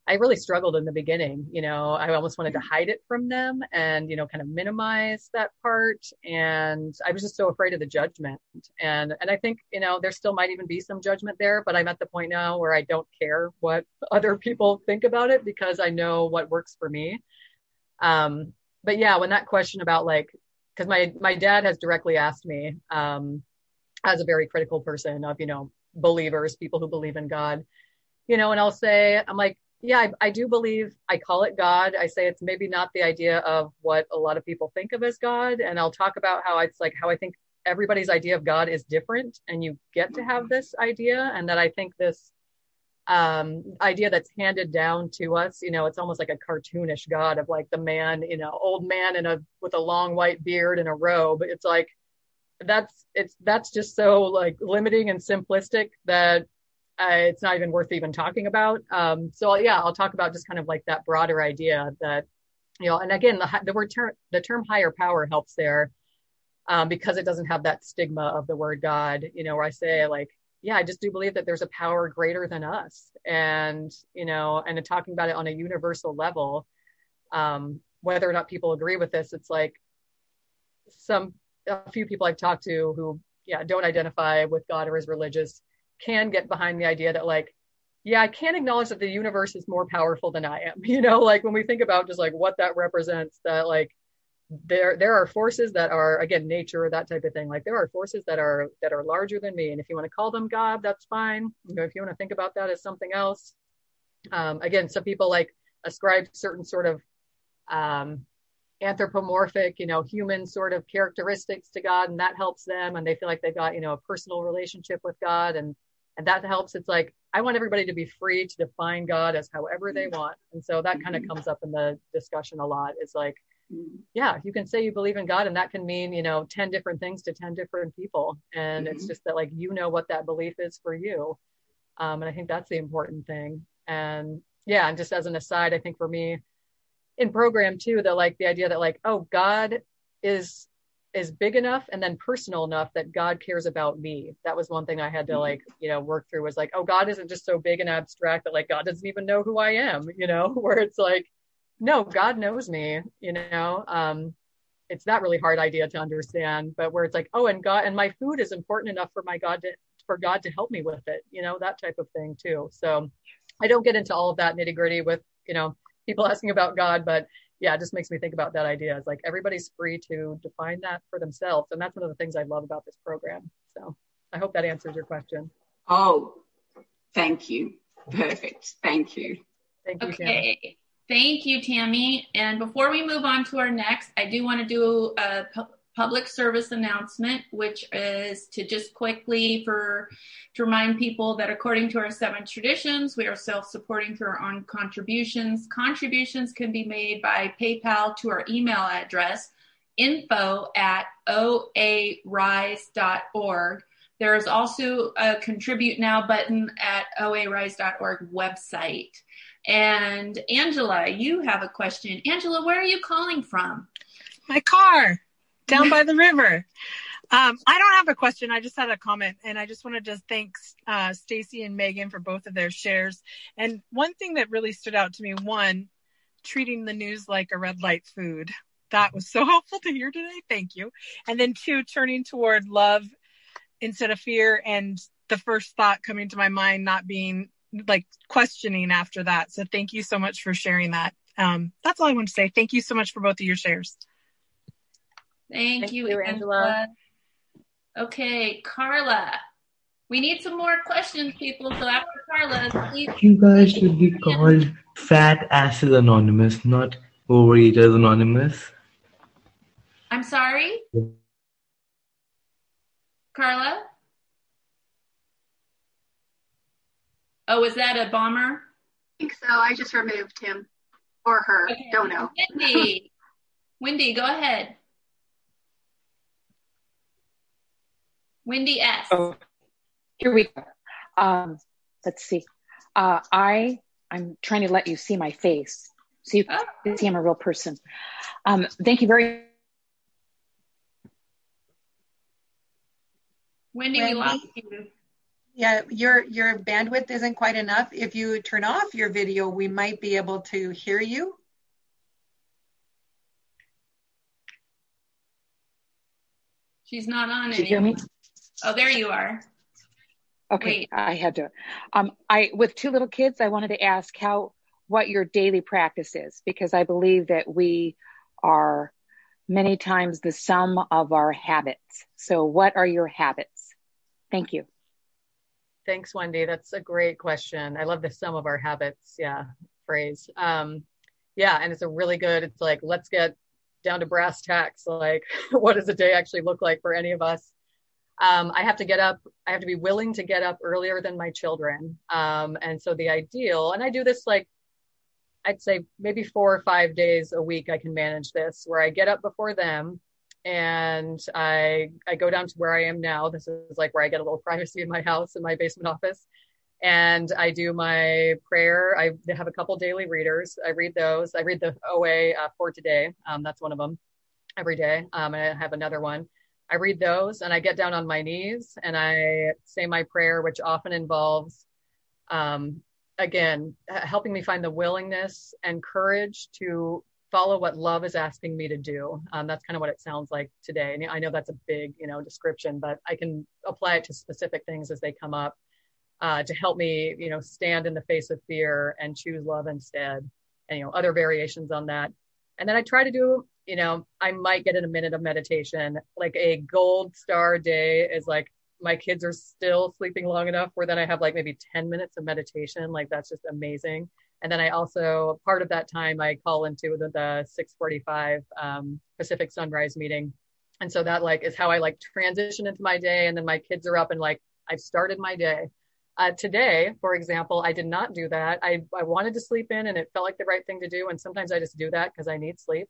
i really struggled in the beginning you know i almost wanted to hide it from them and you know kind of minimize that part. And i was just so afraid of the judgment. And and i think you know there still might even be some judgment there but i'm at the point now where i don't care what other people think about it because i know what works for me. Um, but yeah, when that question about like, because my my dad has directly asked me, um, as a very critical person of you know believers, people who believe in God, you know, and I'll say, I'm like, yeah, I, I do believe. I call it God. I say it's maybe not the idea of what a lot of people think of as God, and I'll talk about how it's like how I think everybody's idea of God is different, and you get to have this idea, and that I think this um, idea that's handed down to us. You know, it's almost like a cartoonish God of like the man, you know, old man in a with a long white beard and a robe. It's like that's it's that's just so like limiting and simplistic that uh, it's not even worth even talking about. Um, so yeah, I'll talk about just kind of like that broader idea that you know, and again, the the word term the term higher power helps there um, because it doesn't have that stigma of the word God. You know, where I say like yeah, I just do believe that there's a power greater than us. And, you know, and talking about it on a universal level, um, whether or not people agree with this, it's like some, a few people I've talked to who, yeah, don't identify with God or as religious can get behind the idea that like, yeah, I can't acknowledge that the universe is more powerful than I am. You know, like when we think about just like what that represents, that like there there are forces that are again nature that type of thing like there are forces that are that are larger than me and if you want to call them god that's fine you know if you want to think about that as something else um, again some people like ascribe certain sort of um, anthropomorphic you know human sort of characteristics to god and that helps them and they feel like they've got you know a personal relationship with god and and that helps it's like i want everybody to be free to define god as however they want and so that kind of comes up in the discussion a lot it's like yeah, you can say you believe in God, and that can mean, you know, 10 different things to 10 different people. And mm-hmm. it's just that, like, you know what that belief is for you. Um, and I think that's the important thing. And yeah, and just as an aside, I think for me in program too, that like the idea that, like, oh, God is is big enough and then personal enough that God cares about me. That was one thing I had to mm-hmm. like, you know, work through was like, oh, God isn't just so big and abstract that like God doesn't even know who I am, you know, where it's like, no, God knows me, you know. Um, it's that really hard idea to understand, but where it's like, oh, and God and my food is important enough for my God to for God to help me with it, you know, that type of thing too. So I don't get into all of that nitty gritty with, you know, people asking about God, but yeah, it just makes me think about that idea. It's like everybody's free to define that for themselves. And that's one of the things I love about this program. So I hope that answers your question. Oh, thank you. Perfect. Thank you. Thank you. Okay. Thank you, Tammy. And before we move on to our next, I do want to do a pu- public service announcement, which is to just quickly for to remind people that according to our seven traditions, we are self-supporting through our own contributions. Contributions can be made by PayPal to our email address, info at oarise.org. There is also a contribute now button at oarise.org website. And Angela, you have a question. Angela, where are you calling from? My car down by the river. Um, I don't have a question. I just had a comment, and I just wanted to thank uh, Stacy and Megan for both of their shares. And one thing that really stood out to me: one, treating the news like a red light food. That was so helpful to hear today. Thank you. And then two, turning toward love instead of fear. And the first thought coming to my mind not being like questioning after that. So thank you so much for sharing that. Um, that's all I want to say. Thank you so much for both of your shares. Thank, Thank you, Angela. Angela. Okay, Carla. We need some more questions, people. So after Carla, please. You guys should be called Fat Asses Anonymous, not Overeaters Anonymous. I'm sorry? Carla? Oh, is that a bomber? I think so. I just removed him or her. Okay. Don't know. Wendy, Wendy, go ahead. Wendy S. Oh, here we go. Um, let's see. Uh, I I'm trying to let you see my face so you can oh. see I'm a real person. Um, thank you very. Wendy, Wendy, we lost you. Yeah, your your bandwidth isn't quite enough. If you turn off your video, we might be able to hear you. She's not on it. you hear me? Oh, there you are. Okay, Wait. I had to. Um, I with two little kids, I wanted to ask how what your daily practice is, because I believe that we are many times the sum of our habits. So, what are your habits? Thank you. Thanks, Wendy. That's a great question. I love the sum of our habits. Yeah, phrase. Um, yeah, and it's a really good. It's like let's get down to brass tacks. Like, what does a day actually look like for any of us? Um, I have to get up. I have to be willing to get up earlier than my children. Um, and so the ideal, and I do this like I'd say maybe four or five days a week I can manage this where I get up before them and I I go down to where I am now. This is like where I get a little privacy in my house in my basement office. And I do my prayer. I have a couple daily readers. I read those. I read the OA uh, for today. Um, that's one of them every day. Um, and I have another one. I read those and I get down on my knees and I say my prayer, which often involves um, again, helping me find the willingness and courage to follow what love is asking me to do. Um, that's kind of what it sounds like today. And I know that's a big, you know, description, but I can apply it to specific things as they come up uh, to help me, you know, stand in the face of fear and choose love instead. And, you know, other variations on that. And then I try to do, you know, I might get in a minute of meditation. Like a gold star day is like my kids are still sleeping long enough where then I have like maybe 10 minutes of meditation. Like that's just amazing. And then I also, part of that time, I call into the, the 645 um, Pacific Sunrise meeting. And so that like is how I like transition into my day. And then my kids are up and like, I've started my day. Uh, today, for example, I did not do that. I, I wanted to sleep in and it felt like the right thing to do. And sometimes I just do that because I need sleep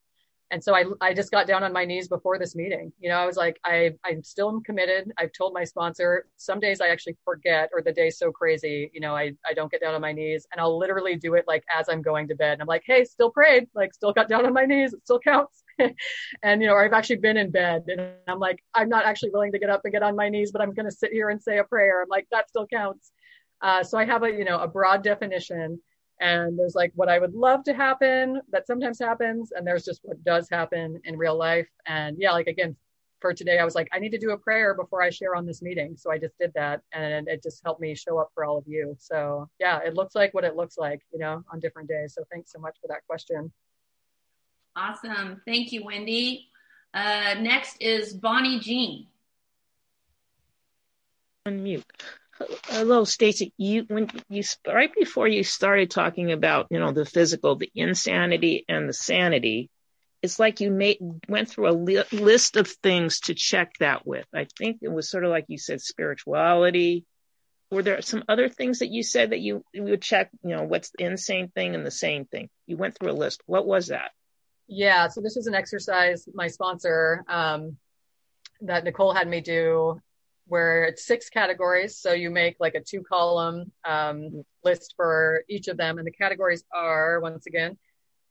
and so I, I just got down on my knees before this meeting. You know, I was like, I, I'm still committed. I've told my sponsor some days I actually forget or the day's so crazy, you know, I, I don't get down on my knees and I'll literally do it like as I'm going to bed. And I'm like, Hey, still prayed, like still got down on my knees. It still counts. and, you know, I've actually been in bed and I'm like, I'm not actually willing to get up and get on my knees, but I'm going to sit here and say a prayer. I'm like, that still counts. Uh, so I have a, you know, a broad definition and there's like what I would love to happen that sometimes happens, and there's just what does happen in real life. And yeah, like again, for today, I was like, I need to do a prayer before I share on this meeting. So I just did that, and it just helped me show up for all of you. So yeah, it looks like what it looks like, you know, on different days. So thanks so much for that question. Awesome. Thank you, Wendy. Uh, next is Bonnie Jean. Unmute. Hello, Stacy. You when you right before you started talking about you know the physical, the insanity and the sanity, it's like you made went through a li- list of things to check that with. I think it was sort of like you said spirituality. Were there some other things that you said that you, you would check? You know, what's the insane thing and the sane thing? You went through a list. What was that? Yeah, so this was an exercise my sponsor um, that Nicole had me do where it's six categories. So you make like a two column um, list for each of them. And the categories are, once again,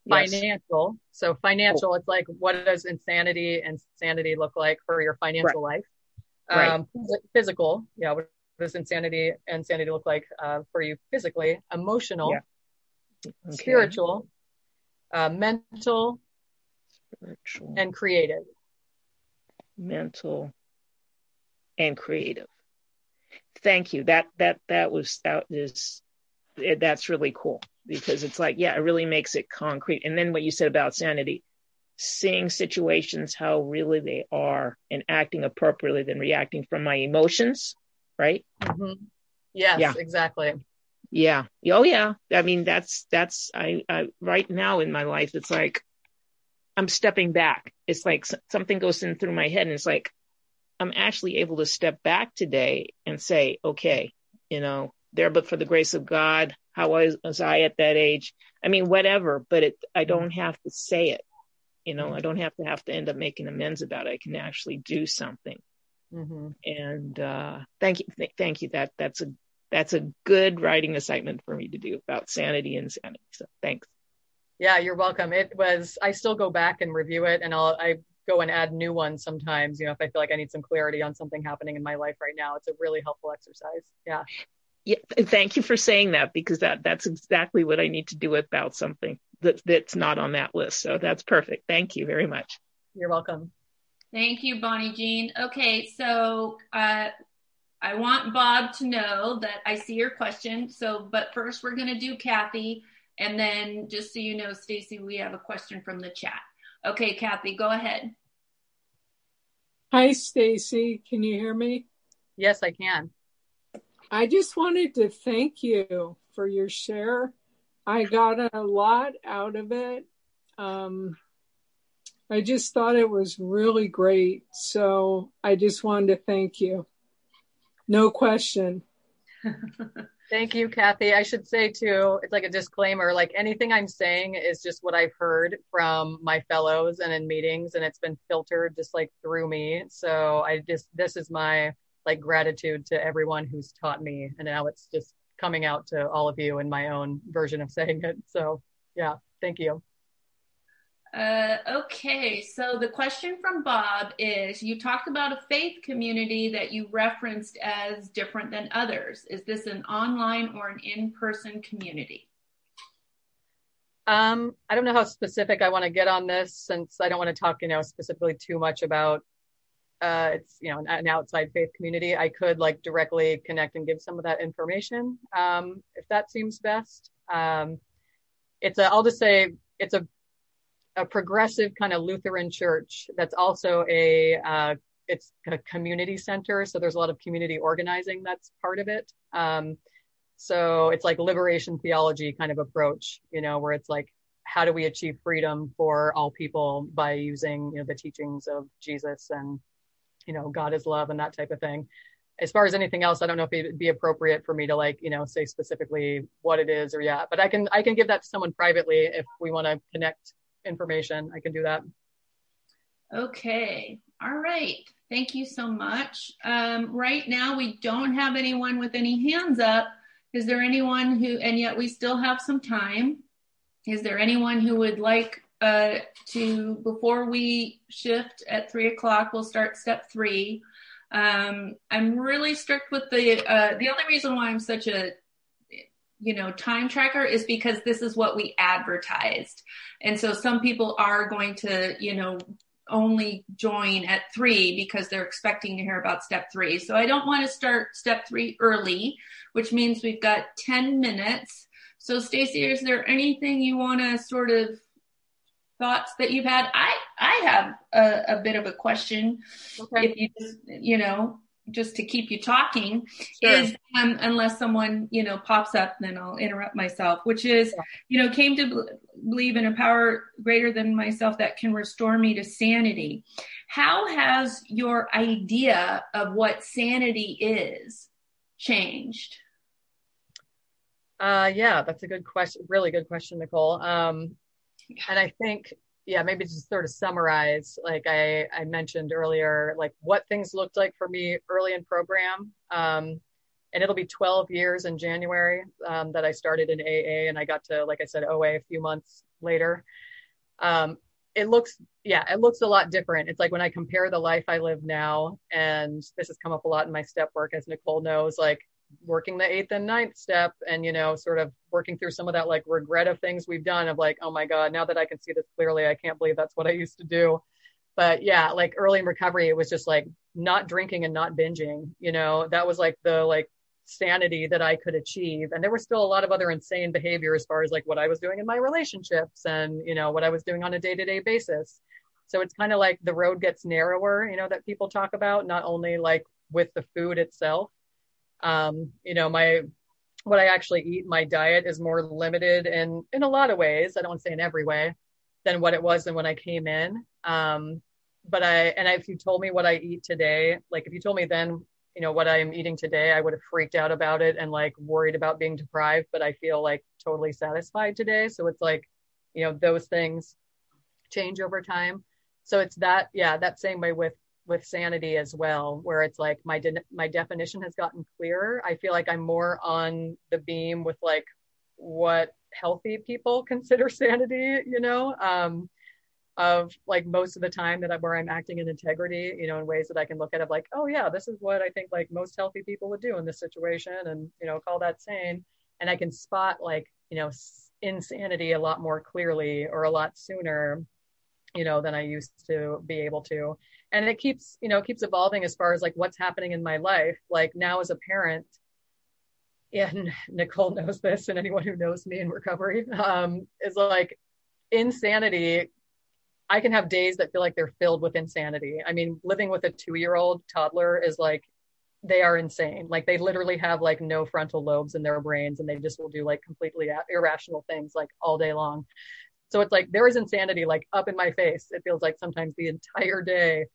yes. financial. So financial, oh. it's like what does insanity and sanity look like for your financial right. life? Right. Um, physical, yeah, what does insanity and sanity look like uh, for you physically? Emotional, yeah. okay. spiritual, uh, mental, spiritual, and creative. Mental, and creative. Thank you. That that that was that is that's really cool because it's like yeah, it really makes it concrete. And then what you said about sanity, seeing situations how really they are and acting appropriately than reacting from my emotions, right? Mm-hmm. Yes, yeah. exactly. Yeah. Oh yeah. I mean that's that's I, I right now in my life it's like I'm stepping back. It's like something goes in through my head and it's like I'm actually able to step back today and say, okay, you know, there, but for the grace of God, how was, was I at that age? I mean, whatever, but it, I don't have to say it. You know, I don't have to have to end up making amends about it. I can actually do something. Mm-hmm. And, uh, thank you. Th- thank you. That, that's a, that's a good writing assignment for me to do about sanity and sanity. So thanks. Yeah, you're welcome. It was, I still go back and review it and I'll, I go and add new ones sometimes, you know, if I feel like I need some clarity on something happening in my life right now. It's a really helpful exercise. Yeah. Yeah, thank you for saying that because that that's exactly what I need to do about something that that's not on that list. So that's perfect. Thank you very much. You're welcome. Thank you, Bonnie Jean. Okay, so uh, I want Bob to know that I see your question. So, but first we're going to do Kathy, And then just so you know, Stacy, we have a question from the chat. Okay, Kathy, go ahead. Hi, Stacy. Can you hear me? Yes, I can. I just wanted to thank you for your share. I got a lot out of it. Um, I just thought it was really great. So I just wanted to thank you. No question. Thank you, Kathy. I should say too, it's like a disclaimer, like anything I'm saying is just what I've heard from my fellows and in meetings and it's been filtered just like through me. So I just this is my like gratitude to everyone who's taught me and now it's just coming out to all of you in my own version of saying it. So yeah, thank you. Uh, okay, so the question from Bob is You talked about a faith community that you referenced as different than others. Is this an online or an in person community? Um, I don't know how specific I want to get on this since I don't want to talk, you know, specifically too much about uh, it's you know an, outside faith community. I could like directly connect and give some of that information um, if that seems best. Um, it's a I'll just say it's a a progressive kind of Lutheran church that's also a uh, it's a community center. So there's a lot of community organizing that's part of it. Um, so it's like liberation theology kind of approach, you know, where it's like, how do we achieve freedom for all people by using, you know, the teachings of Jesus and, you know, God is love and that type of thing. As far as anything else, I don't know if it'd be appropriate for me to like, you know, say specifically what it is or yeah, but I can, I can give that to someone privately if we want to connect information. I can do that. Okay. All right. Thank you so much. Um, right now, we don't have anyone with any hands up. Is there anyone who, and yet we still have some time. Is there anyone who would like uh, to, before we shift at three o'clock, we'll start step three. Um, I'm really strict with the, uh, the only reason why I'm such a you know, time tracker is because this is what we advertised. And so some people are going to, you know, only join at three because they're expecting to hear about step three. So I don't want to start step three early, which means we've got 10 minutes. So Stacy, is there anything you want to sort of thoughts that you've had? I, I have a, a bit of a question. Okay. If you just, you know, just to keep you talking sure. is um, unless someone you know pops up then i'll interrupt myself which is yeah. you know came to believe in a power greater than myself that can restore me to sanity how has your idea of what sanity is changed uh yeah that's a good question really good question nicole um and i think yeah, maybe just sort of summarize, like I, I mentioned earlier, like what things looked like for me early in program. Um, and it'll be 12 years in January um, that I started in AA and I got to, like I said, OA a few months later. Um, it looks, yeah, it looks a lot different. It's like when I compare the life I live now, and this has come up a lot in my step work, as Nicole knows, like working the eighth and ninth step and you know sort of working through some of that like regret of things we've done of like oh my god now that i can see this clearly i can't believe that's what i used to do. But yeah like early in recovery it was just like not drinking and not binging you know? That was like the like sanity that i could achieve. And there were still a lot of other insane behavior as far as like what i was doing in my relationships and you know what i was doing on a day-to-day basis. So it's kind of like the road gets narrower you know that people talk about not only like with the food itself um, you know, my what I actually eat, my diet is more limited in in a lot of ways. I don't want to say in every way than what it was than when I came in. Um, but I and if you told me what I eat today, like if you told me then, you know, what I am eating today, I would have freaked out about it and like worried about being deprived. But I feel like totally satisfied today. So it's like, you know, those things change over time. So it's that, yeah, that same way with with sanity as well where it's like my de- my definition has gotten clearer i feel like i'm more on the beam with like what healthy people consider sanity you know um of like most of the time that I'm where I'm acting in integrity, you know, in ways that I can look at it like, oh yeah, this is what I think like most healthy people would do in this situation and, you know, call that sane. And I can spot like, you know, insanity a lot more clearly or a lot sooner, you know, than I used to be able to and it keeps you know keeps evolving as far as like what's happening in my life like now as a parent and Nicole knows this, and anyone who knows me in recovery um, is like insanity. I can have days that feel like they're filled with insanity. I mean, living with a two year old toddler is like, they are insane. Like, they literally have like no frontal lobes in their brains and they just will do like completely irrational things like all day long. So it's like there is insanity like up in my face. It feels like sometimes the entire day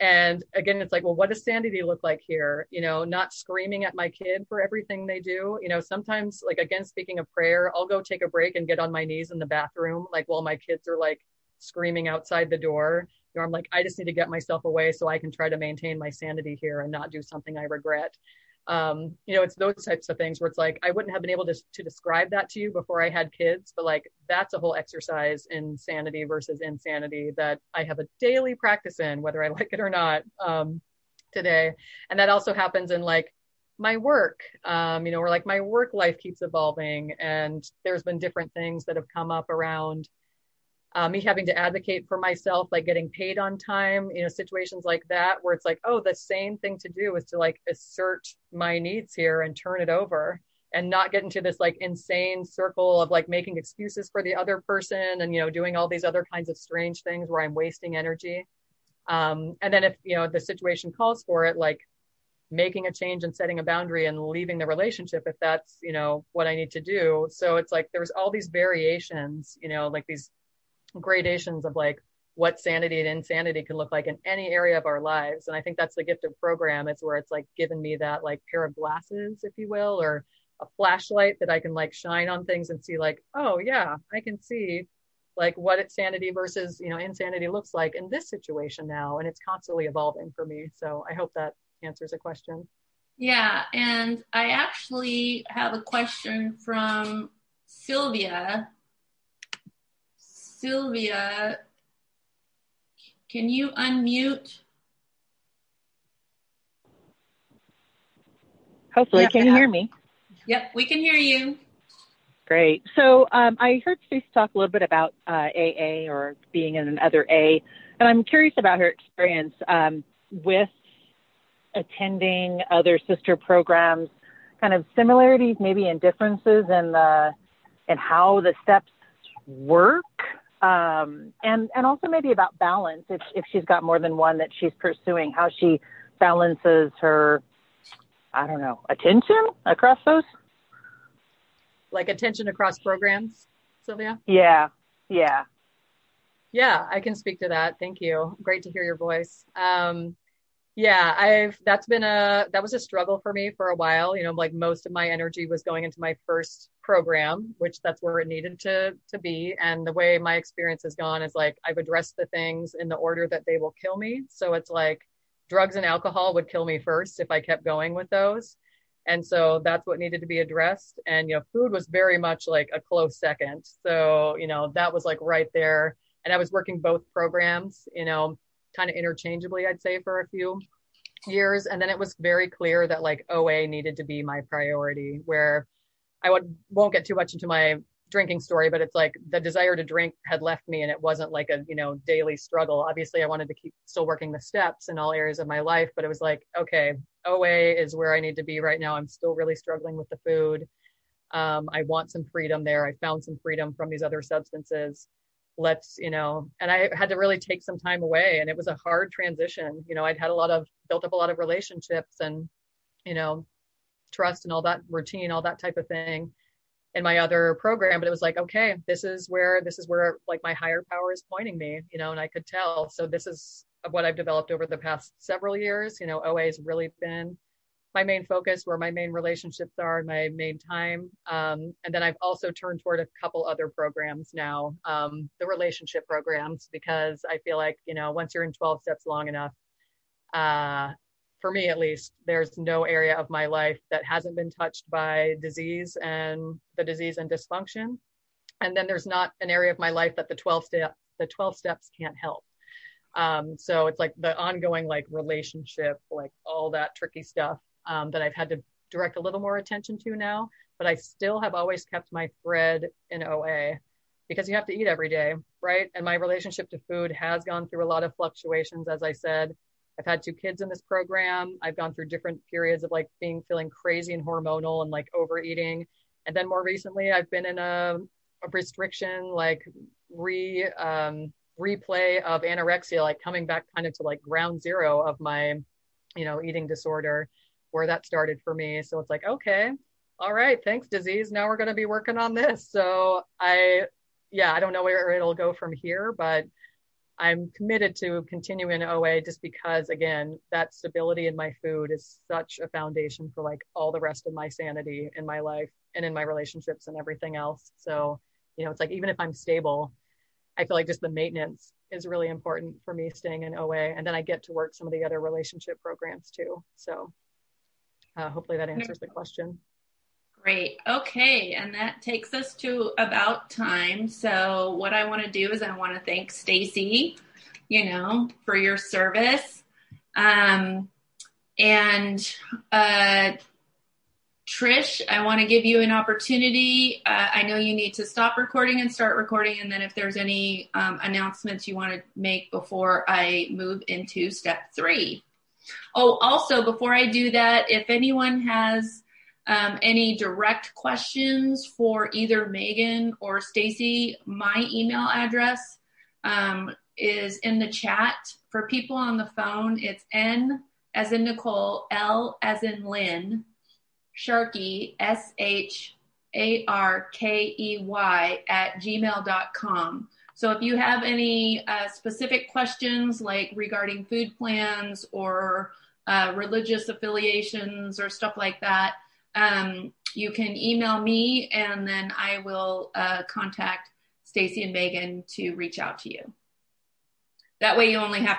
and again it's like well what does sanity look like here? You know not screaming at my kid for everything they do. You know sometimes like again speaking of prayer i'll go take a break and get on my knees in the bathroom like while my kids are like screaming outside the door. You know i'm like i just need to get myself away so i can try to maintain my sanity here and not do something i regret um, you know, it's those types of things where it's like I wouldn't have been able to to describe that to you before I had kids, but like that's a whole exercise in sanity versus insanity that I have a daily practice in, whether I like it or not, um, today. And that also happens in like my work, um, you know, where like my work life keeps evolving, and there's been different things that have come up around uh, me having to advocate for myself, like getting paid on time, you know, situations like that, where it's like, oh, the same thing to do is to like assert my needs here and turn it over and not get into this like insane circle of like making excuses for the other person and, you know, doing all these other kinds of strange things where I'm wasting energy. Um, and then if, you know, the situation calls for it, like making a change and setting a boundary and leaving the relationship if that's, you know, what I need to do. So it's like there's all these variations, you know, like these gradations of like what sanity and insanity can look like in any area of our lives. And I think that's the gift of program. It's where it's like given me that like pair of glasses, if you will, or a flashlight that I can like shine on things and see like, oh yeah, I can see like what it's sanity versus, you know, insanity looks like in this situation now. And it's constantly evolving for me. So I hope that answers a question. Yeah. And I actually have a question from Sylvia Sylvia, can you unmute? Hopefully, can you hear me? Yep, we can hear you. Great. So um, I heard Stacy talk a little bit about uh, AA or being in another A, and I'm curious about her experience um, with attending other sister programs, kind of similarities, maybe and differences in the in how the steps work um, and and also maybe about balance if if she's got more than one that she's pursuing, how she balances her, I don't know, attention across those. Like attention across programs, Sylvia. Yeah, yeah, yeah. I can speak to that. Thank you. Great to hear your voice. Um, yeah i've that's been a that was a struggle for me for a while you know like most of my energy was going into my first program which that's where it needed to to be. And the way my experience has gone is like i've addressed the things in the order that they will kill me. So it's like drugs and alcohol would kill me first if i kept going with those. And so that's what needed to be addressed. And you know food was very much like a close second. So you know that was like right there. And i was working both programs you know kind of interchangeably, I'd say, for a few years. And then it was very clear that like OA needed to be my priority, where I would, won't get too much into my drinking story, but it's like the desire to drink had left me and it wasn't like a, you know, daily struggle. Obviously, I wanted to keep still working the steps in all areas of my life, but it was like, okay, OA is where I need to be right now. I'm still really struggling with the food. Um, I want some freedom there. I found some freedom from these other substances let's you know and i had to really take some time away and it was a hard transition. You know i'd had a lot of built up a lot of relationships and you know trust and all that routine all that type of thing in my other program but it was like okay this is where this is where like my higher power is pointing me you know and i could tell. So this is what i've developed over the past several years. You know oa has really been my main focus, where my main relationships are, and my main time. Um, and then I've also turned toward a couple other programs now, um, the relationship programs, because I feel like, you know, once you're in 12 steps long enough, uh, for me at least, there's no area of my life that hasn't been touched by disease and the disease and dysfunction. And then there's not an area of my life that the 12 step, the 12 steps can't help. Um, so it's like the ongoing like relationship, like all that tricky stuff um, that I've had to direct a little more attention to now. But I still have always kept my thread in OA because you have to eat every day, right? And my relationship to food has gone through a lot of fluctuations, as I said. I've had two kids in this program. I've gone through different periods of like being feeling crazy and hormonal and like overeating. And then more recently, I've been in a, a restriction, like re um, replay of anorexia, like coming back kind of to like ground zero of my, you know, eating disorder, where that started for me. So it's like, okay, all right, thanks, disease. Now we're going to be working on this. So I, yeah, I don't know where it'll go from here, but I'm committed to continuing OA just because, again, that stability in my food is such a foundation for like all the rest of my sanity in my life and in my relationships and everything else. So, you know, it's like even if I'm stable, I feel like just the maintenance is really important for me staying in OA. And then I get to work some of the other relationship programs too. So uh, hopefully that answers the question. Great. Okay. And that takes us to about time. So what I want to do is I want to thank Stacy, you know, for your service. Um, and, uh, Trish, I want to give you an opportunity. Uh, I know you need to stop recording and start recording. And then if there's any um, announcements you want to make before I move into step three. Oh, also, before I do that, if anyone has um, any direct questions for either Megan or Stacy, my email address um, is in the chat. For people on the phone, it's N as in Nicole, L as in Lynn, Sharkey, S H A R K E Y at gmail.com. So if you have any uh, specific questions like regarding food plans or uh, religious affiliations or stuff like that, um, you can email me and then I will uh, contact Stacy and Megan to reach out to you. That way you only have to